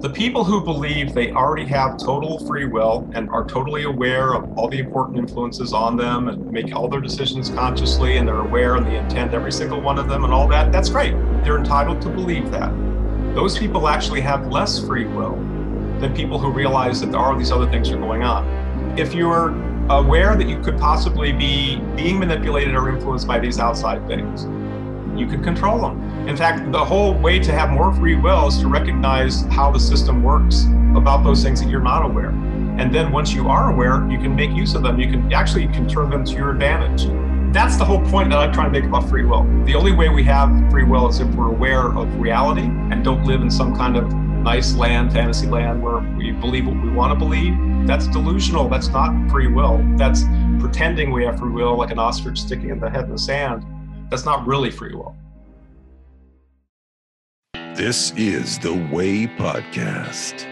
The people who believe they already have total free will and are totally aware of all the important influences on them and make all their decisions consciously and they're aware and they intend every single one of them and all that, that's great. They're entitled to believe that. Those people actually have less free will than people who realize that there are these other things are going on. If you're aware that you could possibly be being manipulated or influenced by these outside things, you can control them. In fact, the whole way to have more free will is to recognize how the system works about those things that you're not aware. And then once you are aware, you can make use of them. You can actually you can turn them to your advantage. That's the whole point that I'm trying to make about free will. The only way we have free will is if we're aware of reality and don't live in some kind of nice land, fantasy land where we believe what we want to believe. That's delusional. That's not free will. That's pretending we have free will like an ostrich sticking in the head in the sand that's not really free will. This is the Way Podcast.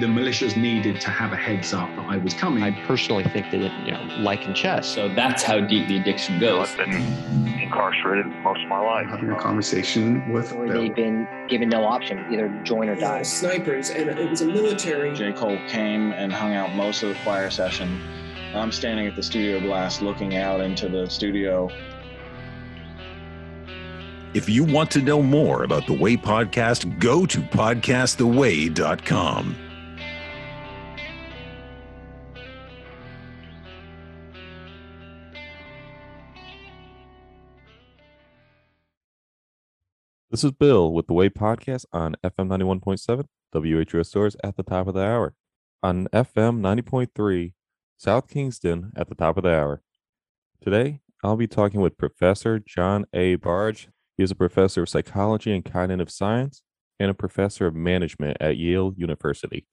The militias needed to have a heads up that I was coming. I personally think that, it, you know, like in chess. So that's how deep the addiction goes. I've been incarcerated most of my life. Having a conversation with Or they've been given no option, either join or die. snipers, and it was a military. J. Cole came and hung out most of the choir session. I'm standing at the studio blast looking out into the studio. If you want to know more about the Way Podcast, go to podcasttheway.com. This is Bill with the Way Podcast on FM 91.7, WHUS Storrs at the top of the hour. On FM 90.3, South Kingston at the top of the hour. Today, I'll be talking with Professor John A. Bargh. He is a professor of psychology and cognitive science and a professor of management at Yale University.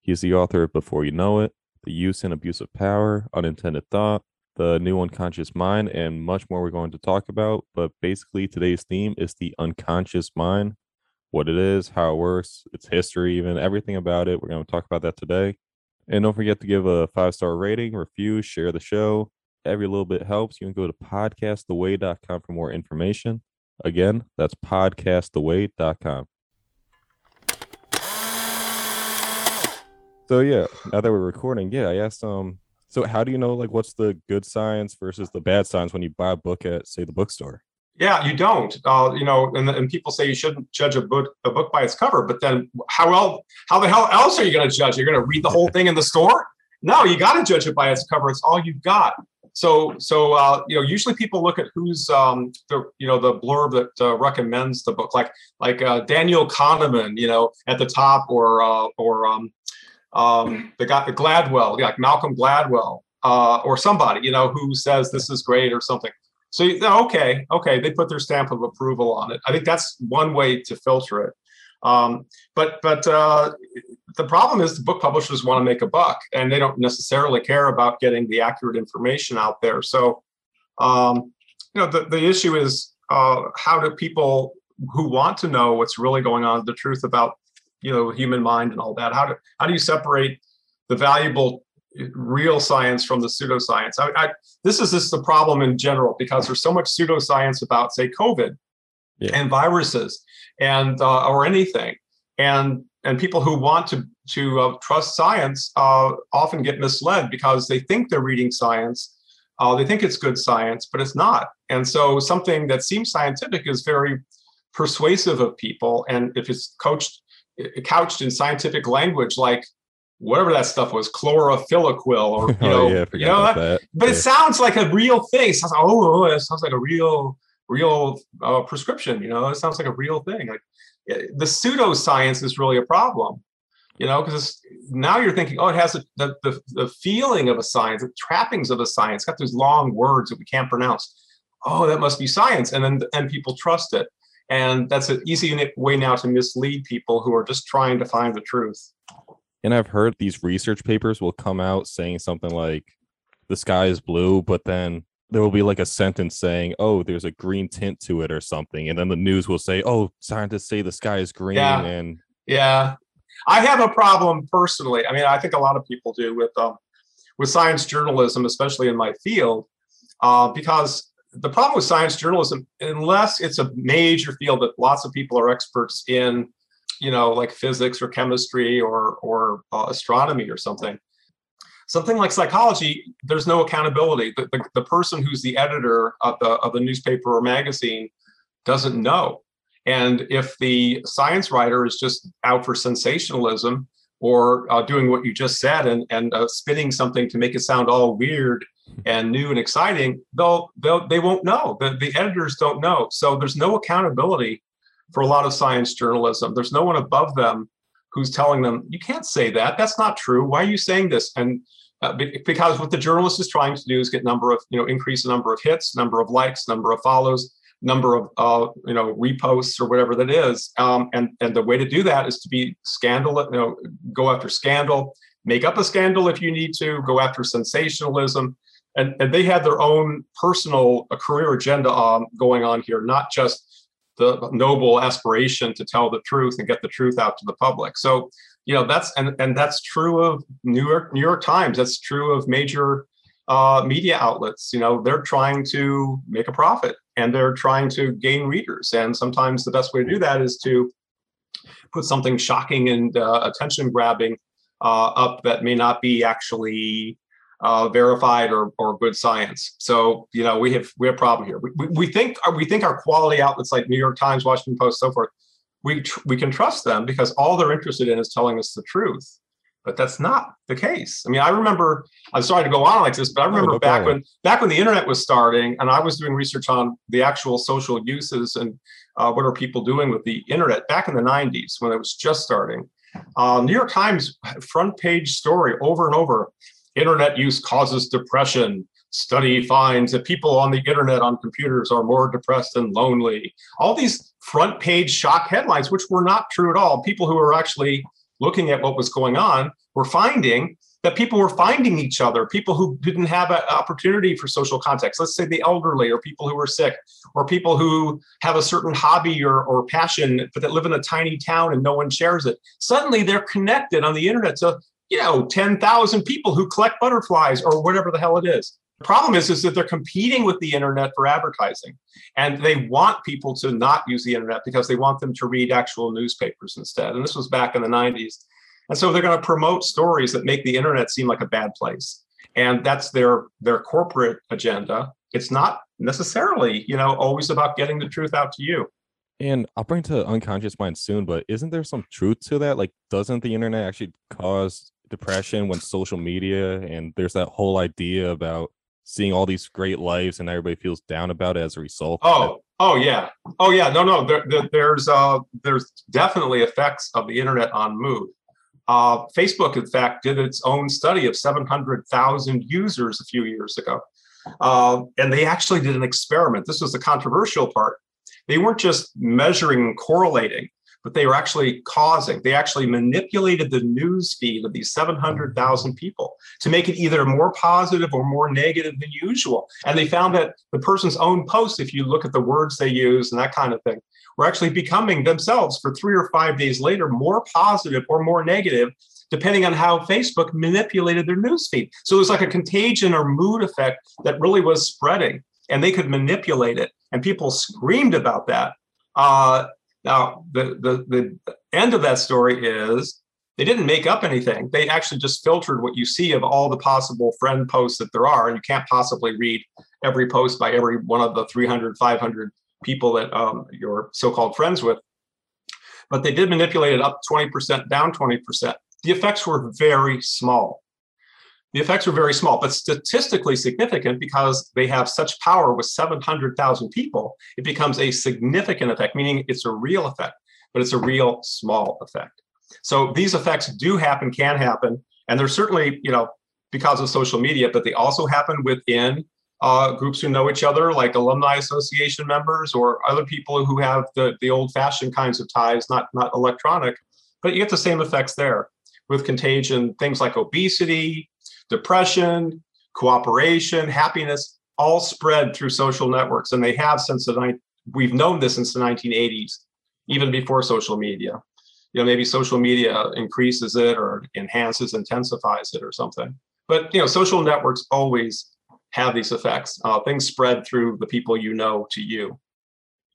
He is the author of Before You Know It, The Use and Abuse of Power, Unintended Thought, the new unconscious mind, and much more we're going to talk about. But basically, today's theme is the unconscious mind what it is, how it works, its history, even everything about it. We're going to talk about that today. And don't forget to give a five star rating, review, share the show. Every little bit helps. You can go to podcasttheway.com for more information. Again, that's podcasttheway.com. So yeah, now that we're recording, yeah, I asked um so how do you know like what's the good science versus the bad science when you buy a book at say the bookstore? Yeah, you don't. Uh, you know, and, and people say you shouldn't judge a book a book by its cover, but then how well how the hell else are you going to judge? You're going to read the whole thing in the store? No, you got to judge it by its cover. It's all you've got. So so uh, you know, usually people look at who's um, the you know the blurb that uh, recommends the book, like like uh, Daniel Kahneman, you know, at the top, or uh, or um, um, the guy the Gladwell, like Malcolm Gladwell, uh, or somebody you know who says this is great or something. So okay, okay, they put their stamp of approval on it. I think that's one way to filter it. Um, but but uh, the problem is the book publishers want to make a buck, and they don't necessarily care about getting the accurate information out there. So um, you know the, the issue is uh, how do people who want to know what's really going on, the truth about you know human mind and all that, how do how do you separate the valuable real science from the pseudoscience? I, I, this is just the problem in general because there's so much pseudoscience about say COVID Yeah. and viruses and uh, or anything and and people who want to to uh, trust science uh, often get misled because they think they're reading science uh, they think it's good science but it's not and so something that seems scientific is very persuasive of people and if it's coached couched in scientific language like whatever that stuff was chlorophyllaquil or you know, oh yeah, you know about that. but it sounds like a real thing. It sounds like, oh, it sounds like a real, real uh, prescription. You know, it sounds like a real thing. Like eh, the pseudoscience is really a problem. You know, because now you're thinking, oh, it has a, the, the the feeling of a science, the trappings of a science. It's got those long words that we can't pronounce. Oh, that must be science, and then and people trust it. And that's an easy way now to mislead people who are just trying to find the truth. And I've heard these research papers will come out saying something like the sky is blue, but then there will be like a sentence saying, "Oh, there's a green tint to it" or something, and then the news will say, "Oh, scientists say the sky is green," Yeah. and Yeah, I have a problem personally. I mean, I think a lot of people do with um, with science journalism, especially in my field, uh, because the problem with science journalism, unless it's a major field that lots of people are experts in, you know, like physics or chemistry or or uh, astronomy or something. Something like psychology, there's no accountability. The, the, the person who's the editor of the of the newspaper or magazine doesn't know. And if the science writer is just out for sensationalism or uh, doing what you just said and, and uh, spinning something to make it sound all weird and new and exciting, they'll, they'll they won't know. The, the editors don't know. So there's no accountability for a lot of science journalism. There's no one above them who's telling them, you can't say that. That's not true. Why are you saying this? And uh, because what the journalist is trying to do is get number of, you know, increase the number of hits, number of likes, number of follows, number of uh, you know reposts or whatever that is. Um, and and the way to do that is to be scandal you know go after scandal make up a scandal if you need to go after sensationalism. And, and they had their own personal a career agenda um, going on here not just the noble aspiration to tell the truth and get the truth out to the public. So you know that's and and that's true of new york new york times that's true of major uh, media outlets you know they're trying to make a profit and they're trying to gain readers. And sometimes the best way to do that is to put something shocking and uh, attention grabbing uh, up that may not be actually uh, verified or, or good science. So you know we have we have a problem here. We, we, we think we think our quality outlets like New York Times, Washington Post, so forth, we tr- we can trust them because all they're interested in is telling us the truth but that's not the case. I mean, I remember. I'm sorry to go on like this, but I remember no back when back when the internet was starting, and I was doing research on the actual social uses and uh, what are people doing with the internet back in the 90s when it was just starting. Uh, New York Times front page story over and over: internet use causes depression. Study finds that people on the internet on computers are more depressed and lonely. All these front page shock headlines, which were not true at all. People who were actually looking at what was going on, were finding that people were finding each other, people who didn't have an opportunity for social context. Let's say the elderly, or people who were sick, or people who have a certain hobby or, or passion, but that live in a tiny town and no one shares it. Suddenly they're connected on the internet to, you know, 10,000 people who collect butterflies or whatever the hell it is. The problem is, is that they're competing with the internet for advertising. And they want people to not use the internet because they want them to read actual newspapers instead. And this was back in the 90s. And so they're going to promote stories that make the internet seem like a bad place. And that's their their corporate agenda. It's not necessarily, you know, always about getting the truth out to you. And I'll bring to unconscious mind soon, but isn't there some truth to that? Like, doesn't the internet actually cause depression when social media and there's that whole idea about seeing all these great lives and everybody feels down about it as a result. Oh, oh yeah, oh yeah. No, no. There, there, there's uh, there's definitely effects of the internet on mood. Uh, Facebook, in fact, did its own study of 700,000 users a few years ago, uh, and they actually did an experiment. This was the controversial part. They weren't just measuring and correlating but they were actually causing, they actually manipulated the news feed of these 700,000 people to make it either more positive or more negative than usual. And they found that the person's own posts, if you look at the words they use and that kind of thing, were actually becoming themselves for three or five days later more positive or more negative depending on how Facebook manipulated their news feed. So it was like a contagion or mood effect that really was spreading, and they could manipulate it. And people screamed about that. Uh, now, the, the, the end of that story is they didn't make up anything. They actually just filtered what you see of all the possible friend posts that there are. And you can't possibly read every post by every one of the 300, 500 people that um, you're so called friends with. But they did manipulate it up 20%, down 20%. The effects were very small. The effects are very small, but statistically significant because they have such power with 700,000 people. It becomes a significant effect, meaning it's a real effect, but it's a real small effect. So these effects do happen, can happen, and they're certainly, you know, because of social media, but they also happen within uh, groups who know each other, like alumni association members or other people who have the, the old-fashioned kinds of ties, not not electronic. But you get the same effects there with contagion, things like obesity, depression, cooperation, happiness, all spread through social networks. And they have since the night we've known this since the 1980s, even before social media. You know, maybe social media increases it or enhances, intensifies it or something. But you know, social networks always have these effects. Uh, things spread through the people you know to you.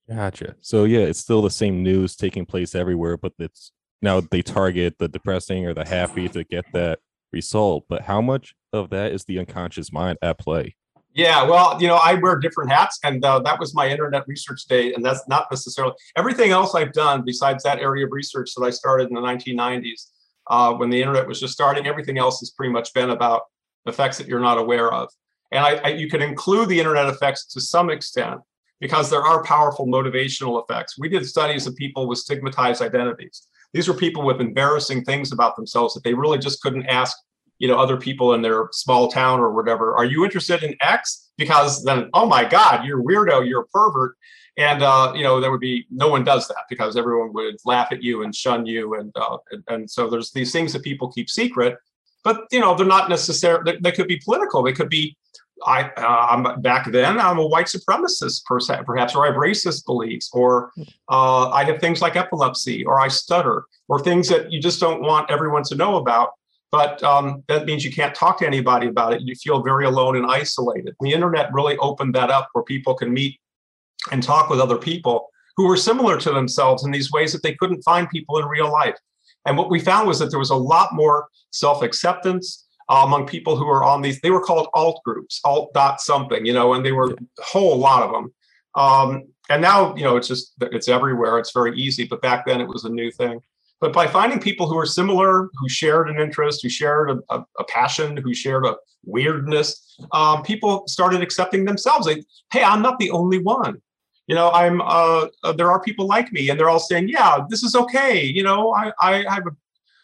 Gotcha. So yeah, it's still the same news taking place everywhere, but it's now they target the depressing or the happy to get that result, but how much of that is the unconscious mind at play? Yeah, well, you know, I wear different hats, and uh, that was my internet research day, and that's not necessarily everything else I've done besides that area of research that I started in the 1990s uh, when the internet was just starting. Everything else has pretty much been about effects that you're not aware of, and I, I, you can include the internet effects to some extent because there are powerful motivational effects. We did studies of people with stigmatized identities. These were people with embarrassing things about themselves that they really just couldn't ask you know other people in their small town or whatever are you interested in x? Because then oh my god you're weirdo you're a pervert. And uh, you know there would be no one does that because everyone would laugh at you and shun you and uh, and, and, so there's these things that people keep secret but you know they're not necessarily they, they could be political they could be I, uh, I'm back then. I'm a white supremacist, perhaps, or I have racist beliefs, or uh, I have things like epilepsy, or I stutter, or things that you just don't want everyone to know about but um, that means you can't talk to anybody about it. You feel very alone and isolated. The internet really opened that up where people can meet and talk with other people who were similar to themselves in these ways that they couldn't find people in real life. And what we found was that there was a lot more self acceptance uh, among people who were on these, they were called alt groups, alt dot something, you know, and they were a whole lot of them. Um, and now, you know, it's just, it's everywhere. It's very easy. But back then it was a new thing. But by finding people who are similar, who shared an interest, who shared a, a, a passion, who shared a weirdness, um, people started accepting themselves. Like, hey, I'm not the only one. You know, I'm. Uh, uh, there are people like me, and they're all saying, "Yeah, this is okay." You know, I, I have a,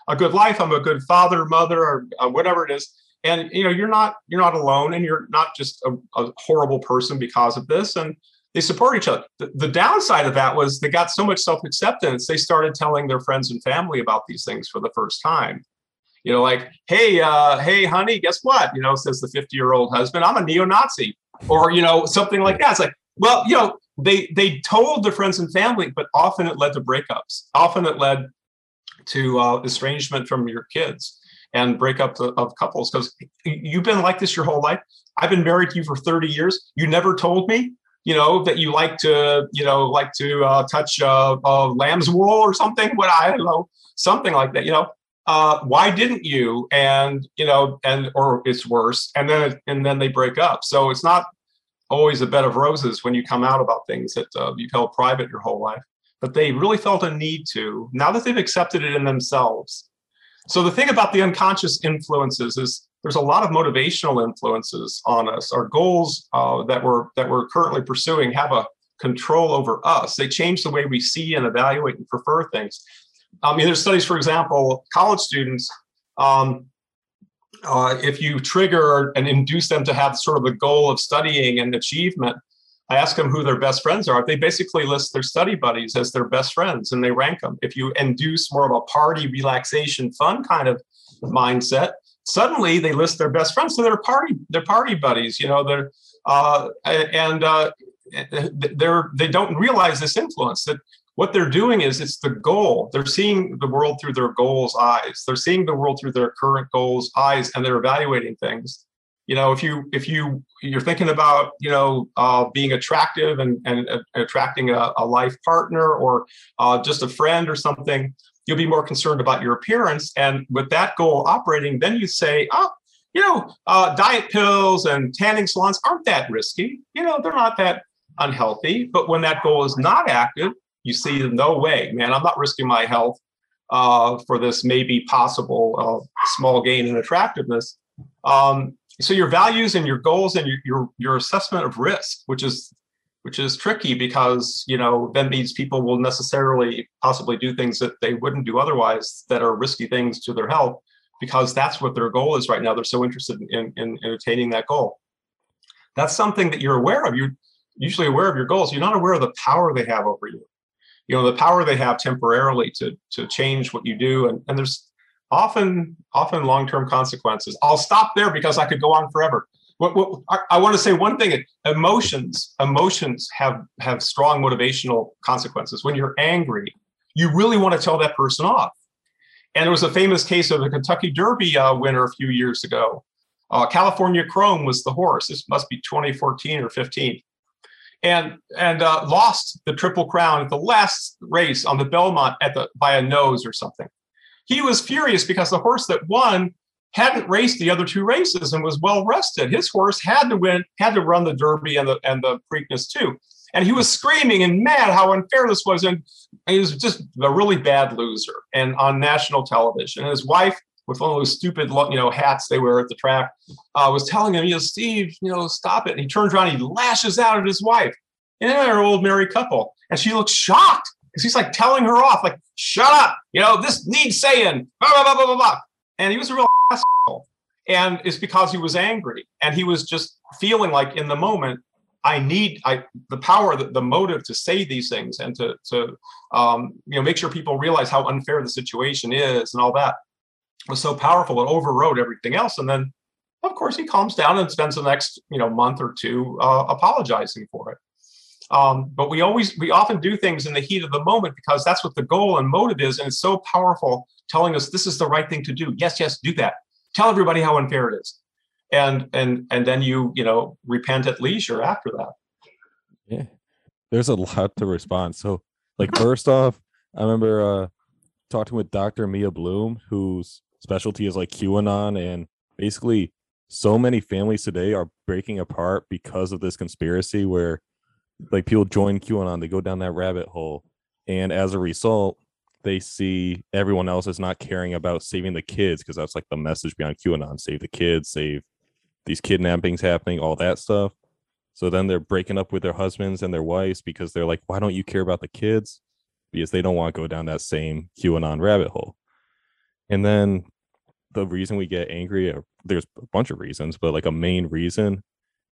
a good life. I'm a good father, mother, or uh, whatever it is. And you know, you're not you're not alone, and you're not just a, a horrible person because of this. And they support each other. The, the, downside of that was they got so much self acceptance, they started telling their friends and family about these things for the first time. You know, like, hey, uh, hey, honey, guess what? You know, says the 50 year old husband, I'm a neo Nazi, or, you know, something like that. It's like, well, you know, they they told their friends and family, but often it led to breakups. Often it led to uh, estrangement from your kids and breakup of couples because you've been like this your whole life. I've been married to you for 30 years. You never told me you know, that you like to, you know, like to uh, touch uh, uh, lamb's wool or something. What I don't know, something like that. You know, uh, why didn't you? And you know, and or it's worse. And then and then they break up. So it's not always a bed of roses when you come out about things that uh, you've held private your whole life. But they really felt a need to now that they've accepted it in themselves. So the thing about the unconscious influences is there's a lot of motivational influences on us. Our goals uh, that we're that we're currently pursuing have a control over us. They change the way we see and evaluate and prefer things. I mean, there's studies, for example, college students. Um, uh, if you trigger and induce them to have sort of a goal of studying and achievement, I ask them who their best friends are. They basically list their study buddies as their best friends and they rank them. If you induce more of a party, relaxation, fun kind of mindset, suddenly they list their best friends. So they're party, they're party buddies, you know, they're, uh, and uh, they're, they don't realize this influence that what they're doing is it's the goal. They're seeing the world through their goals' eyes. They're seeing the world through their current goals' eyes, and they're evaluating things. You know, if you if you you're thinking about you know uh, being attractive and and uh, attracting a, a, life partner or uh, just a friend or something, you'll be more concerned about your appearance. And with that goal operating, then you say, oh, you know, uh, diet pills and tanning salons aren't that risky. You know, they're not that unhealthy. But when that goal is not active, you see, no way, man, I'm not risking my health uh, for this maybe possible uh, small gain in attractiveness. Um, so your values and your goals and your, your your assessment of risk, which is which is tricky because you know that means people will necessarily possibly do things that they wouldn't do otherwise that are risky things to their health because that's what their goal is right now. They're so interested in, in, in attaining that goal. That's something that you're aware of. You're usually aware of your goals. You're not aware of the power they have over you. You know the power they have temporarily to to change what you do. And, and there's often often long-term consequences. I'll stop there because i could go on forever. What, what, I, I want to say one thing emotions emotions have have strong motivational consequences. When you're angry you really want to tell that person off. And there was a famous case of a kentucky derby uh, winner a few years ago. Uh, california chrome was the horse. This must be 2014 or 15 and and uh, lost the triple crown at the last race on the Belmont at the by a nose or something. He was furious because the horse that won hadn't raced the other two races and was well rested. His horse had to win, had to run the Derby and the and the Preakness too. And he was screaming and mad how unfair this was, and he was just a really bad loser. And on national television, and his wife with one of those stupid, you know, hats they wear at the track, uh, was telling him, you know, Steve, you know, stop it. And he turns around, he lashes out at his wife. And they're an old married couple, and she looks shocked because he's like telling her off, like, "Shut up, you know, this needs saying." Blah blah blah blah blah. And he was a real asshole, and it's because he was angry, and he was just feeling like in the moment, I need I the power, the, the motive to say these things and to to um, you know make sure people realize how unfair the situation is and all that was so powerful it overrode everything else. And then, of course, he calms down and spends the next you know month or two uh, apologizing for it. Um, but we always we often do things in the heat of the moment because that's what the goal and motive is, and it's so powerful, telling us this is the right thing to do. Yes, yes, do that. Tell everybody how unfair it is, and and and then you you know repent at leisure after that. Yeah, there's a lot to respond. So, like first off, I remember uh, talking with Dr. Mia Bloom, whose specialty is like QAnon, and basically, so many families today are breaking apart because of this conspiracy where like people join QAnon, they go down that rabbit hole, and as a result, they see everyone else is not caring about saving the kids because that's like the message behind QAnon: save the kids, save these kidnappings happening, all that stuff. So then they're breaking up with their husbands and their wives because they're like, why don't you care about the kids? Because they don't want to go down that same QAnon rabbit hole. And then the reason we get angry, or there's a bunch of reasons, but like a main reason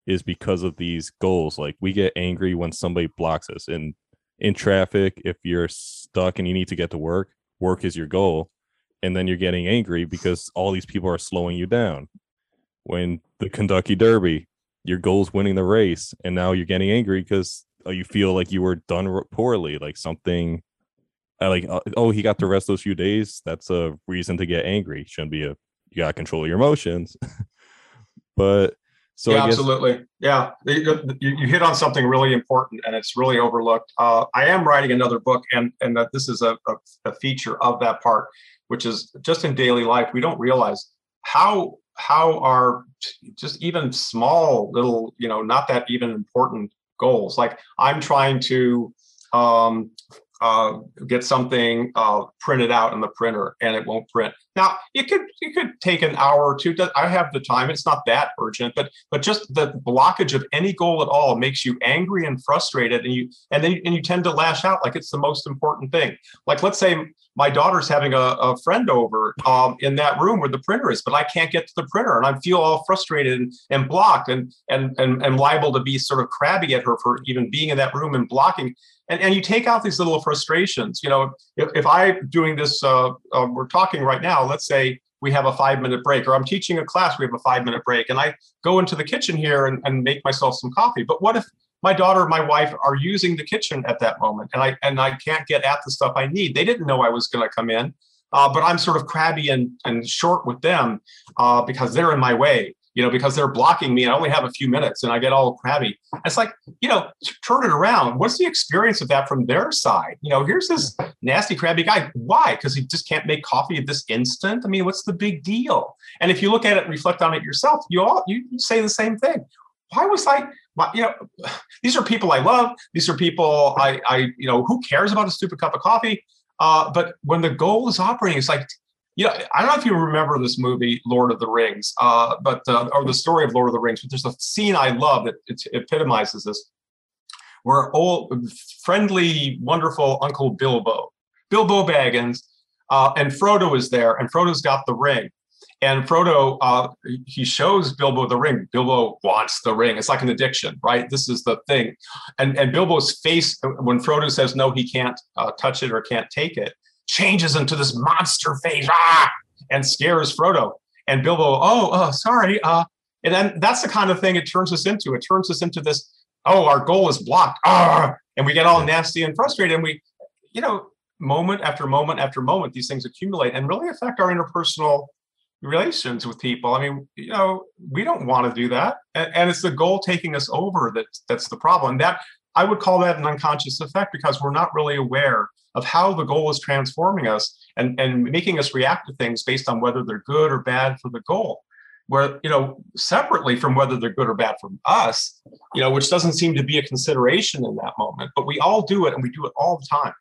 is because of these goals. Like we get angry when somebody blocks us in in traffic. If you're stuck and you need to get to work, work is your goal, and then you're getting angry because all these people are slowing you down. When the Kentucky Derby, your goal is winning the race, and now you're getting angry because uh, you feel like you were done poorly, like something. I like uh, oh he got the rest those few days. That's a reason to get angry. Shouldn't be a you got to control your emotions. but so yeah, absolutely. Yeah, you, you, hit on something really important, and it's really overlooked. Uh, I am writing another book, and and that this is a, a, a, feature of that part, which is just in daily life we don't realize how how our just even small little you know not that even important goals. Like I'm trying to um, uh, get something uh, printed out in the printer and it won't print. Now you could you could take an hour or two. I have the time. It's not that urgent, but but just the blockage of any goal at all makes you angry and frustrated, and you and then and you tend to lash out like it's the most important thing. Like let's say my daughter's having a, a friend over um, in that room where the printer is, but I can't get to the printer, and I feel all frustrated and, and blocked, and and and and liable to be sort of crabby at her for even being in that room and blocking and, and you take out these little frustrations. You know, if, if I'm doing this, uh, uh, we're talking right now, let's say we have a five minute break, or I'm teaching a class, we have a five minute break, and I go into the kitchen here and, and make myself some coffee. But what if my daughter my wife are using the kitchen at that moment and I and I can't get at the stuff I need? They didn't know I was going to come in. Uh, but I'm sort of crabby and, and short with them uh, because they're in my way you know, because they're blocking me. And I only have a few minutes and I get all crabby. It's like, you know, turn it around. What's the experience of that from their side? You know, here's this nasty, crabby guy. Why? Because he just can't make coffee at this instant. I mean, what's the big deal? And if you look at it, reflect on it yourself, you all you say the same thing. Why was I? why, You know, these are people I love. These are people I, I, you know, who cares about a stupid cup of coffee? Uh, but when the goal is operating, it's like you know, I don't know if you remember this movie, Lord of the Rings, uh, but uh, or the story of Lord of the Rings. But there's a scene I love that it epitomizes this, where old, friendly, wonderful Uncle Bilbo, Bilbo Baggins, uh, and Frodo is there, and Frodo's got the ring, and Frodo uh, he shows Bilbo the ring. Bilbo wants the ring. It's like an addiction, right? This is the thing, and and Bilbo's face when Frodo says no, he can't uh, touch it or can't take it changes into this monster face ah, and scares Frodo. And Bilbo, oh, oh, sorry. Uh, and then that's the kind of thing it turns us into. It turns us into this, oh, our goal is blocked. Ah, and we get all nasty and frustrated. And we, you know, moment after moment after moment, these things accumulate and really affect our interpersonal relations with people. I mean, you know, we don't want to do that. And, and it's the goal taking us over that that's the problem. That I would call that an unconscious effect because we're not really aware of how the goal is transforming us and, and making us react to things based on whether they're good or bad for the goal. Where, you know, separately from whether they're good or bad for us, you know, which doesn't seem to be a consideration in that moment, but we all do it and we do it all the time.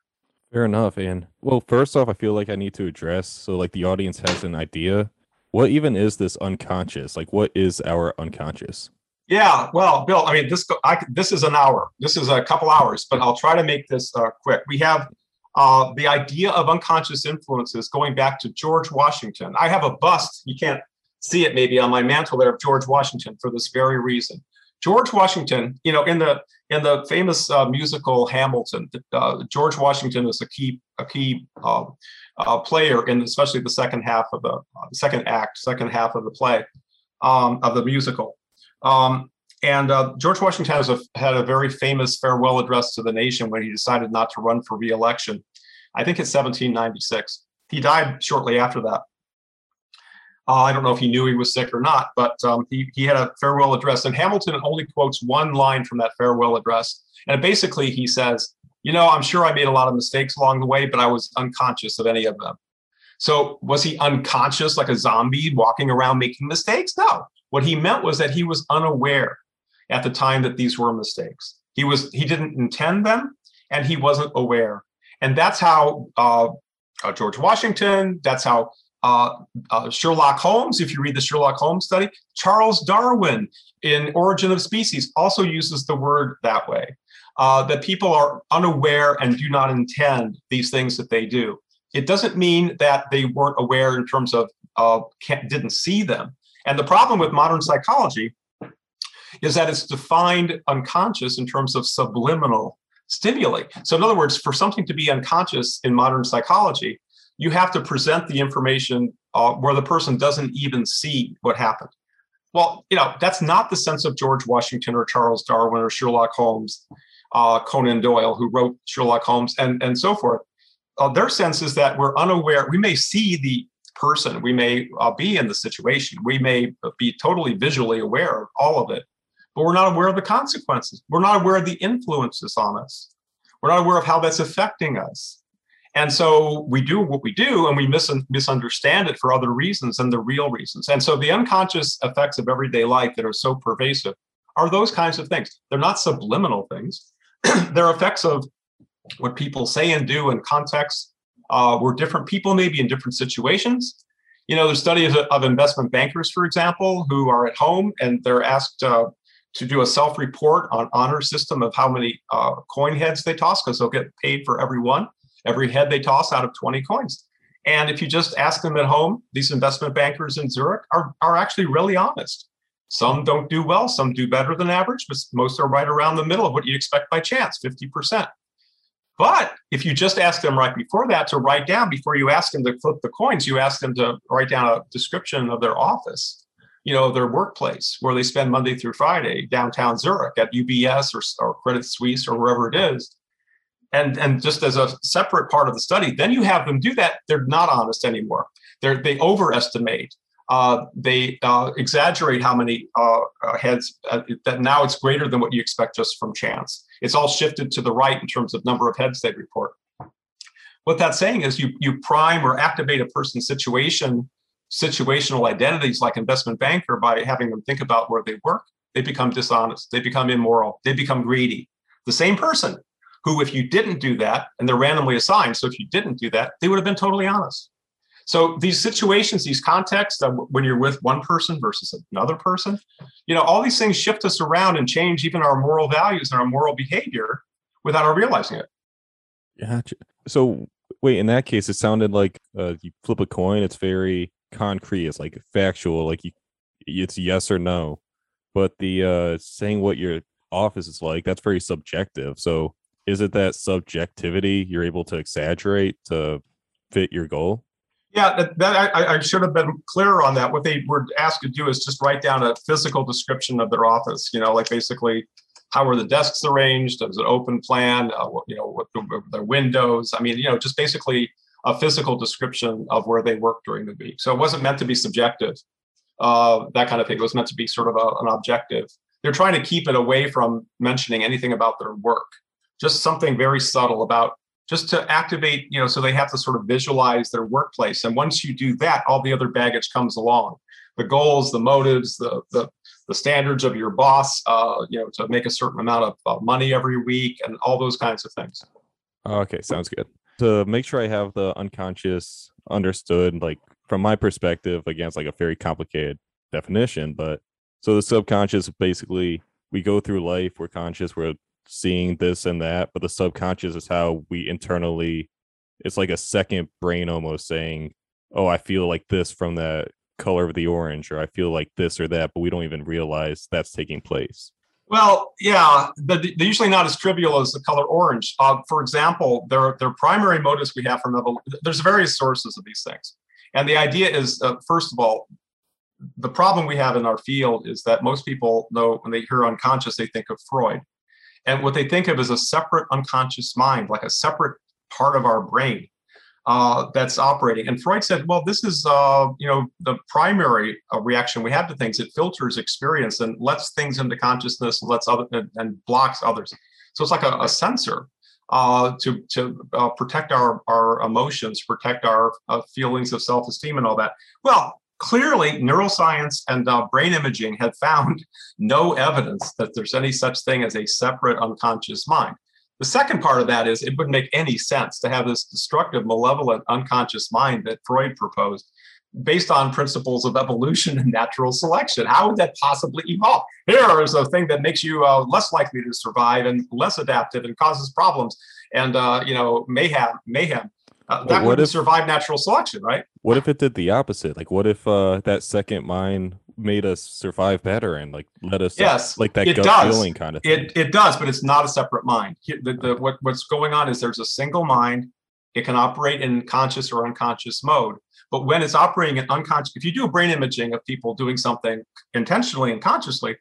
Fair enough. And well, first off, I feel like I need to address so like the audience has an idea. What even is this unconscious? Like, what is our unconscious? Yeah, well, Bill, I mean, this I, this is an hour. This is a couple hours, but I'll try to make this uh, quick. We have uh, the idea of unconscious influences going back to George Washington. I have a bust. You can't see it maybe on my mantle there of George Washington for this very reason. George Washington, you know, in the in the famous uh, musical Hamilton, uh, George Washington is a key a key uh, uh player in especially the second half of the second act, second half of the play um, of the musical. Um, and uh, George Washington has a, had a very famous farewell address to the nation when he decided not to run for reelection. I think it's 1796. He died shortly after that. Uh, I don't know if he knew he was sick or not, but um, he, he had a farewell address. And Hamilton only quotes one line from that farewell address. And basically, he says, You know, I'm sure I made a lot of mistakes along the way, but I was unconscious of any of them. So, was he unconscious like a zombie walking around making mistakes? No. What he meant was that he was unaware at the time that these were mistakes. He was he didn't intend them, and he wasn't aware. And that's how uh, uh, George Washington. That's how uh, uh, Sherlock Holmes. If you read the Sherlock Holmes study, Charles Darwin in Origin of Species also uses the word that way. Uh, that people are unaware and do not intend these things that they do. It doesn't mean that they weren't aware in terms of uh, didn't see them. And the problem with modern psychology is that it's defined unconscious in terms of subliminal stimuli. So, in other words, for something to be unconscious in modern psychology, you have to present the information uh, where the person doesn't even see what happened. Well, you know, that's not the sense of George Washington or Charles Darwin or Sherlock Holmes, uh, Conan Doyle, who wrote Sherlock Holmes, and, and so forth. Uh, their sense is that we're unaware. We may see the person, we may uh, be in the situation, we may be totally visually aware of all of it, but we're not aware of the consequences. We're not aware of the influences on us. We're not aware of how that's affecting us. And so we do what we do and we mis- misunderstand it for other reasons than the real reasons. And so the unconscious effects of everyday life that are so pervasive are those kinds of things. They're not subliminal things, they're effects of what people say and do in contexts uh, where different people may be in different situations. You know, the study of, of investment bankers, for example, who are at home and they're asked uh, to do a self-report on honor system of how many uh, coin heads they toss because they'll get paid for every one, every head they toss out of 20 coins. And if you just ask them at home, these investment bankers in Zurich are, are actually really honest. Some don't do well, some do better than average, but most are right around the middle of what you expect by chance, 50%. But if you just ask them right before that to write down, before you ask them to flip the coins, you ask them to write down a description of their office you know, their workplace where they spend Monday through Friday downtown Zurich at UBS or, or Credit Suisse or wherever it is. And, and just as a separate part of the study, then you have them do that. They're not honest anymore. They're, they overestimate. Uh, they uh, exaggerate how many uh, uh heads. Uh, that now it's greater than what you expect just from chance. It's all shifted to the right in terms of number of heads they report. What that's saying is you you prime or activate a person's situation situational identities like investment banker by having them think about where they work, they become dishonest, they become immoral, they become greedy. The same person who, if you didn't do that, and they're randomly assigned, so if you didn't do that, they would have been totally honest. So these situations, these contexts, when you're with one person versus another person, you know, all these things shift us around and change even our moral values and our moral behavior without our realizing it. Gotcha. So wait, in that case, it sounded like uh, you flip a coin. It's very concrete. It's like factual. Like you, it's yes or no. But the uh saying what your office is like, that's very subjective. So is it that subjectivity you're able to exaggerate to fit your goal? Yeah, that, that I, I, should have been clearer on that. What they were asked to do is just write down a physical description of their office. You know, like basically how are the desks arranged? Is it open plan? Uh, you know, what the, the windows? I mean, you know, just basically a physical description of where they work during the week. So it wasn't meant to be subjective, uh, that kind of thing. It was meant to be sort of a, an objective they're trying to keep it away from mentioning anything about their work. Just something very subtle about just to activate, you know, so they have to sort of visualize their workplace. And once you do that, all the other baggage comes along. The goals, the motives, the the, the standards of your boss, uh, you know, to make a certain amount of uh, money every week, and all those kinds of things. Okay, sounds good. To make sure I have the unconscious understood, like from my perspective, again, it's like a very complicated definition, but so the subconscious basically we go through life, we're conscious, we're seeing this and that, but the subconscious is how we internally it's like a second brain almost saying, Oh, I feel like this from the color of the orange, or I feel like this or that, but we don't even realize that's taking place. Well, yeah, they're usually not as trivial as the color orange. Uh, for example, their their primary motives we have from evolution. There's various sources of these things, and the idea is, uh, first of all, the problem we have in our field is that most people know when they hear unconscious, they think of Freud. And what they think of as a separate unconscious mind, like a separate part of our brain uh, that's operating. And Freud said, well, this is, uh, you know, the primary uh, reaction we have to things. It filters experience and lets things into consciousness, and lets other and, and blocks others. So it's like a, a censor uh, to to uh, protect our our emotions, protect our uh, feelings of self esteem, and all that. Well, clearly neuroscience and uh, brain imaging have found no evidence that there's any such thing as a separate unconscious mind. The second part of that is it wouldn't make any sense to have this destructive, malevolent, unconscious mind that Freud proposed based on principles of evolution and natural selection. How would that possibly evolve? Here is a thing that makes you uh, less likely to survive and less adaptive and causes problems and uh, you know mayhem, mayhem. Uh, that would survive natural selection, right? What if it did the opposite? Like, what if uh, that second mind made us survive better and like let us yes like that it gut does. feeling kind of thing. It it does, but it's not a separate mind. The, the, what what's going on is there's a single mind. It can operate in conscious or unconscious mode. But when it's operating in unconscious, if you do a brain imaging of people doing something intentionally and consciously,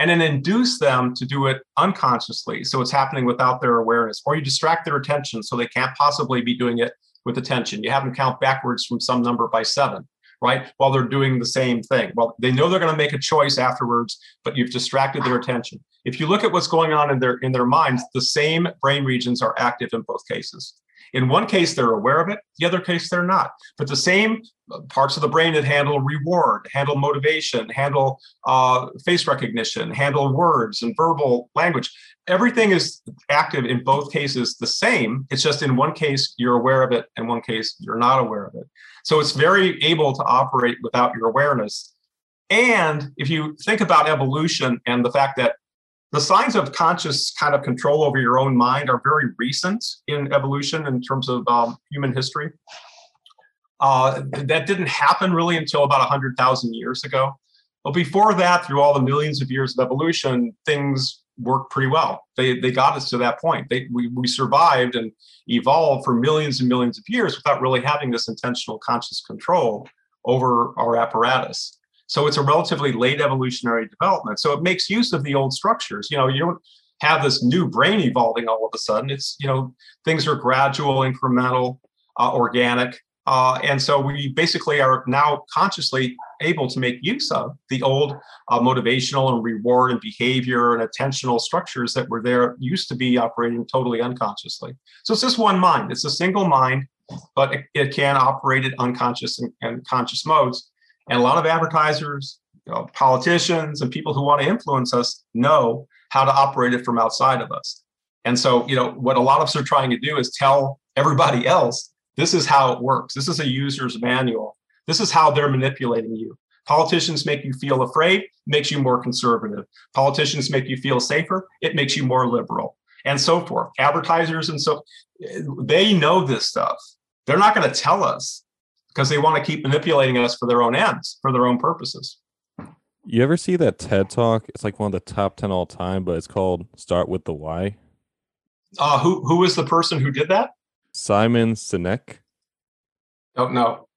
and then induce them to do it unconsciously, so it's happening without their awareness, or you distract their attention so they can't possibly be doing it with attention. You have them count backwards from some number by seven, right? While they're doing the same thing. Well, they know they're going to make a choice afterwards, but you've distracted their attention. If you look at what's going on in their in their minds, the same brain regions are active in both cases. In one case, they're aware of it. The other case, they're not. But the same parts of the brain that handle reward, handle motivation, handle uh, face recognition, handle words and verbal language. Everything is active in both cases the same. It's just in one case, you're aware of it, in one case, you're not aware of it. So it's very able to operate without your awareness. And if you think about evolution and the fact that the signs of conscious kind of control over your own mind are very recent in evolution in terms of um, human history. Uh, that didn't happen really until about 100,000 years ago. But before that, through all the millions of years of evolution, things worked pretty well. They, they got us to that point. They, we, we survived and evolved for millions and millions of years without really having this intentional conscious control over our apparatus. So it's a relatively late evolutionary development. So it makes use of the old structures. You know, you don't have this new brain evolving all of a sudden. It's, you know, things are gradual, incremental, uh, organic. Uh, and so we basically are now consciously able to make use of the old uh, motivational and reward and behavior and attentional structures that were there, used to be operating totally unconsciously. So it's just one mind. It's a single mind, but it, it can operate at unconscious and, and conscious modes. And a lot of advertisers, you know, politicians, and people who want to influence us know how to operate it from outside of us. And so, you know, what a lot of us are trying to do is tell everybody else this is how it works. This is a user's manual. This is how they're manipulating you. Politicians make you feel afraid, makes you more conservative. Politicians make you feel safer, it makes you more liberal, and so forth. Advertisers and so eh, they know this stuff. They're not going to tell us because they want to keep manipulating us for their own ends, for their own purposes. You ever see that TED talk? It's like one of the top 10 all time, but it's called Start with the Why. Uh, who who was the person who did that? Simon Sinek. Oh no.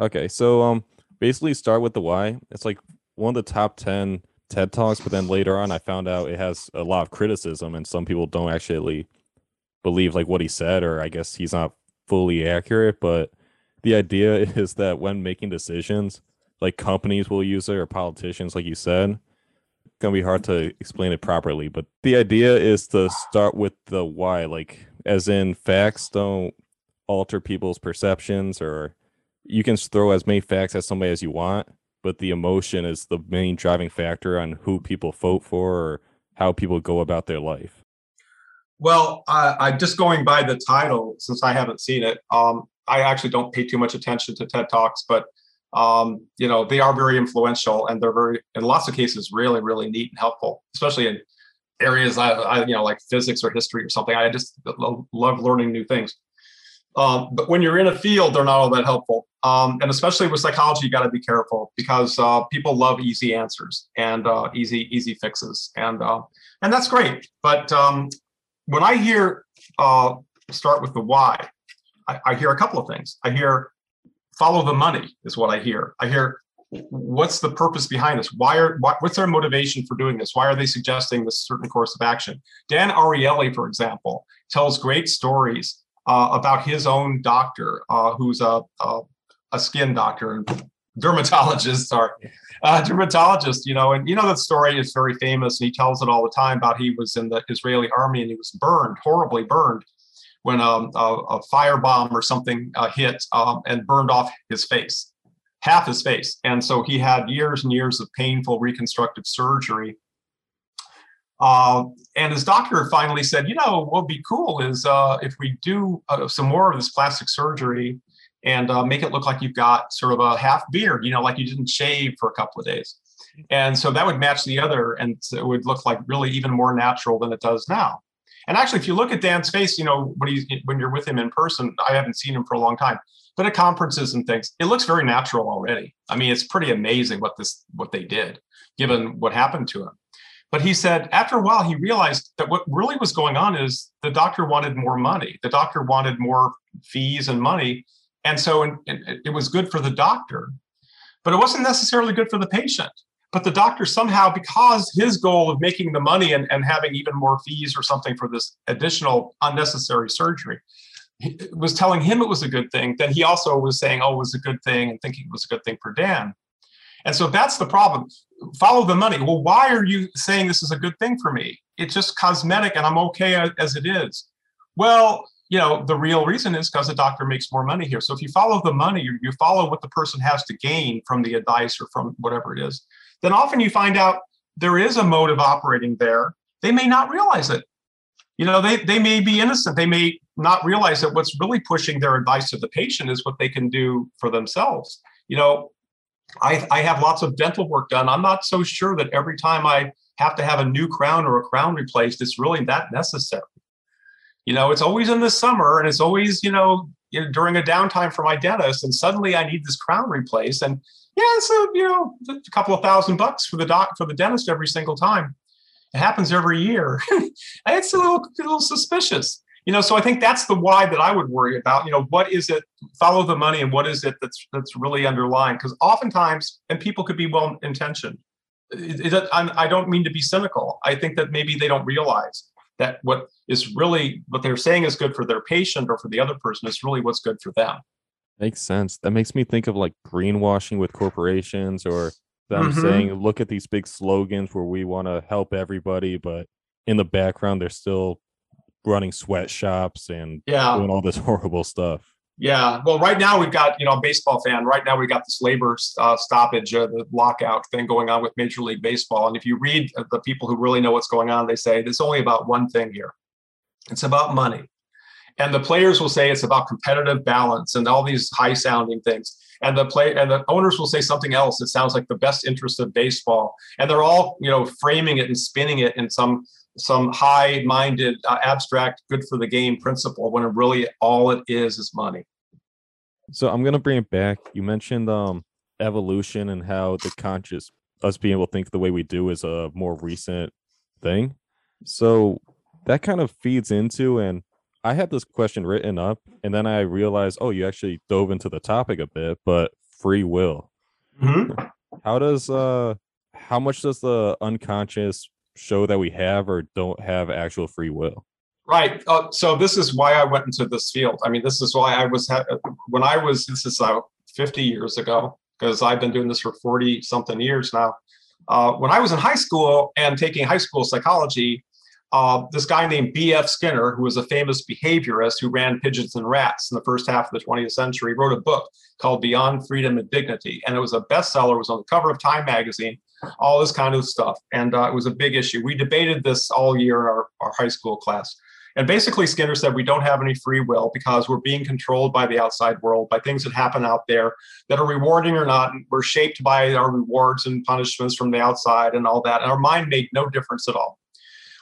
Okay, so um basically start with the why. It's like one of the top 10 TED Talks, but then later on I found out it has a lot of criticism and some people don't actually believe like what he said or I guess he's not fully accurate, but the idea is that when making decisions, like companies will use it or politicians, like you said, it's gonna be hard to explain it properly, but the idea is to start with the why, like as in facts don't alter people's perceptions, or you can throw as many facts as somebody as you want, but the emotion is the main driving factor on who people vote for or how people go about their life. Well, I, I just going by the title, since I haven't seen it, um, I actually don't pay too much attention to TED Talks, but um, you know, they are very influential and they're very, in lots of cases, really, really neat and helpful, especially in areas I, I you know, like physics or history or something. I just love learning new things. Um, but when you're in a field, they're not all that helpful. Um, and especially with psychology, you got to be careful because uh, people love easy answers and uh, easy easy fixes, and uh, and that's great. But um, when I hear uh, start with the why, I, I hear a couple of things. I hear follow the money is what I hear. I hear what's the purpose behind this? Why are what's their motivation for doing this? Why are they suggesting this certain course of action? Dan Ariely, for example, tells great stories uh, about his own doctor, uh, who's a, a, a skin doctor and dermatologist. Sorry, uh, dermatologist. You know, and you know that story is very famous, and he tells it all the time about he was in the Israeli army and he was burned, horribly burned, when um, a, a firebomb or something uh, hit um, and burned off his face, half his face, and so he had years and years of painful reconstructive surgery uh, and his doctor finally said, you know, what would be cool is uh, if we do uh, some more of this plastic surgery and uh, make it look like you've got sort of a half beard, you know, like you didn't shave for a couple of days. And so that would match the other and it would look like really even more natural than it does now. And actually, if you look at Dan's face, you know, when he's when you're with him in person, I haven't seen him for a long time, but at conferences and things, it looks very natural already. I mean, it's pretty amazing what this what they did, given what happened to him. But he said after a while, he realized that what really was going on is the doctor wanted more money. The doctor wanted more fees and money. And so it was good for the doctor, but it wasn't necessarily good for the patient. But the doctor somehow, because his goal of making the money and, and having even more fees or something for this additional unnecessary surgery, was telling him it was a good thing, then he also was saying, oh, it was a good thing and thinking it was a good thing for Dan. And so that's the problem. Follow the money. Well, why are you saying this is a good thing for me? It's just cosmetic and I'm okay as it is. Well, you know, the real reason is because the doctor makes more money here. So if you follow the money, you, you follow what the person has to gain from the advice or from whatever it is, then often you find out there is a motive operating there. They may not realize it. You know, they, they may be innocent. They may not realize that what's really pushing their advice to the patient is what they can do for themselves. You know, I, I have lots of dental work done. I'm not so sure that every time I have to have a new crown or a crown replaced, it's really that necessary. You know, it's always in the summer and it's always, you know, during a downtime for my dentist, and suddenly I need this crown replaced. And yeah, so you know, a couple of thousand bucks for the doc for the dentist every single time. It happens every year. it's a little, a little suspicious. You know so i think that's the why that i would worry about. You know what is it follow the money and what is it that's that's really underlying? Because oftentimes and people could be well intentioned. I don't mean to be cynical. I think that maybe they don't realize that what is really what they're saying is good for their patient or for the other person is really what's good for them makes sense that makes me think of like greenwashing with corporations or them mm-hmm. saying look at these big slogans where we want to help everybody but in the background they're still running sweatshops and yeah. doing all this horrible stuff. Yeah. Well, right now we've got, you know, baseball fan. Right now we've got this labor uh, stoppage, uh, the lockout thing going on with Major League Baseball. And if you read the people who really know what's going on, they say it's only about one thing here it's about money. And the players will say it's about competitive balance and all these high sounding things. And the play and the owners will say something else. It sounds like the best interest of baseball. And they're all, you know, framing it and spinning it in some some high-minded, uh, abstract, good for the game principle when it really all it is is money. So I'm gonna bring it back. You mentioned um evolution and how the conscious us being able to think the way we do is a more recent thing. So that kind of feeds into and I had this question written up and then I realized, oh, you actually dove into the topic a bit, but free will. Mm-hmm. How does uh how much does the unconscious show that we have or don't have actual free will. Right. Uh, so this is why I went into this field. I mean, this is why I was ha- when I was this is uh, 50 years ago because I've been doing this for 40 something years now. Uh, when I was in high school and taking high school psychology, uh, this guy named B.F. Skinner, who was a famous behaviorist who ran pigeons and rats in the first half of the 20th century, wrote a book called Beyond Freedom and Dignity. And it was a bestseller, it was on the cover of Time magazine, all this kind of stuff. And uh, it was a big issue. We debated this all year in our, our high school class. And basically, Skinner said we don't have any free will because we're being controlled by the outside world, by things that happen out there that are rewarding or not. We're shaped by our rewards and punishments from the outside and all that. And our mind made no difference at all.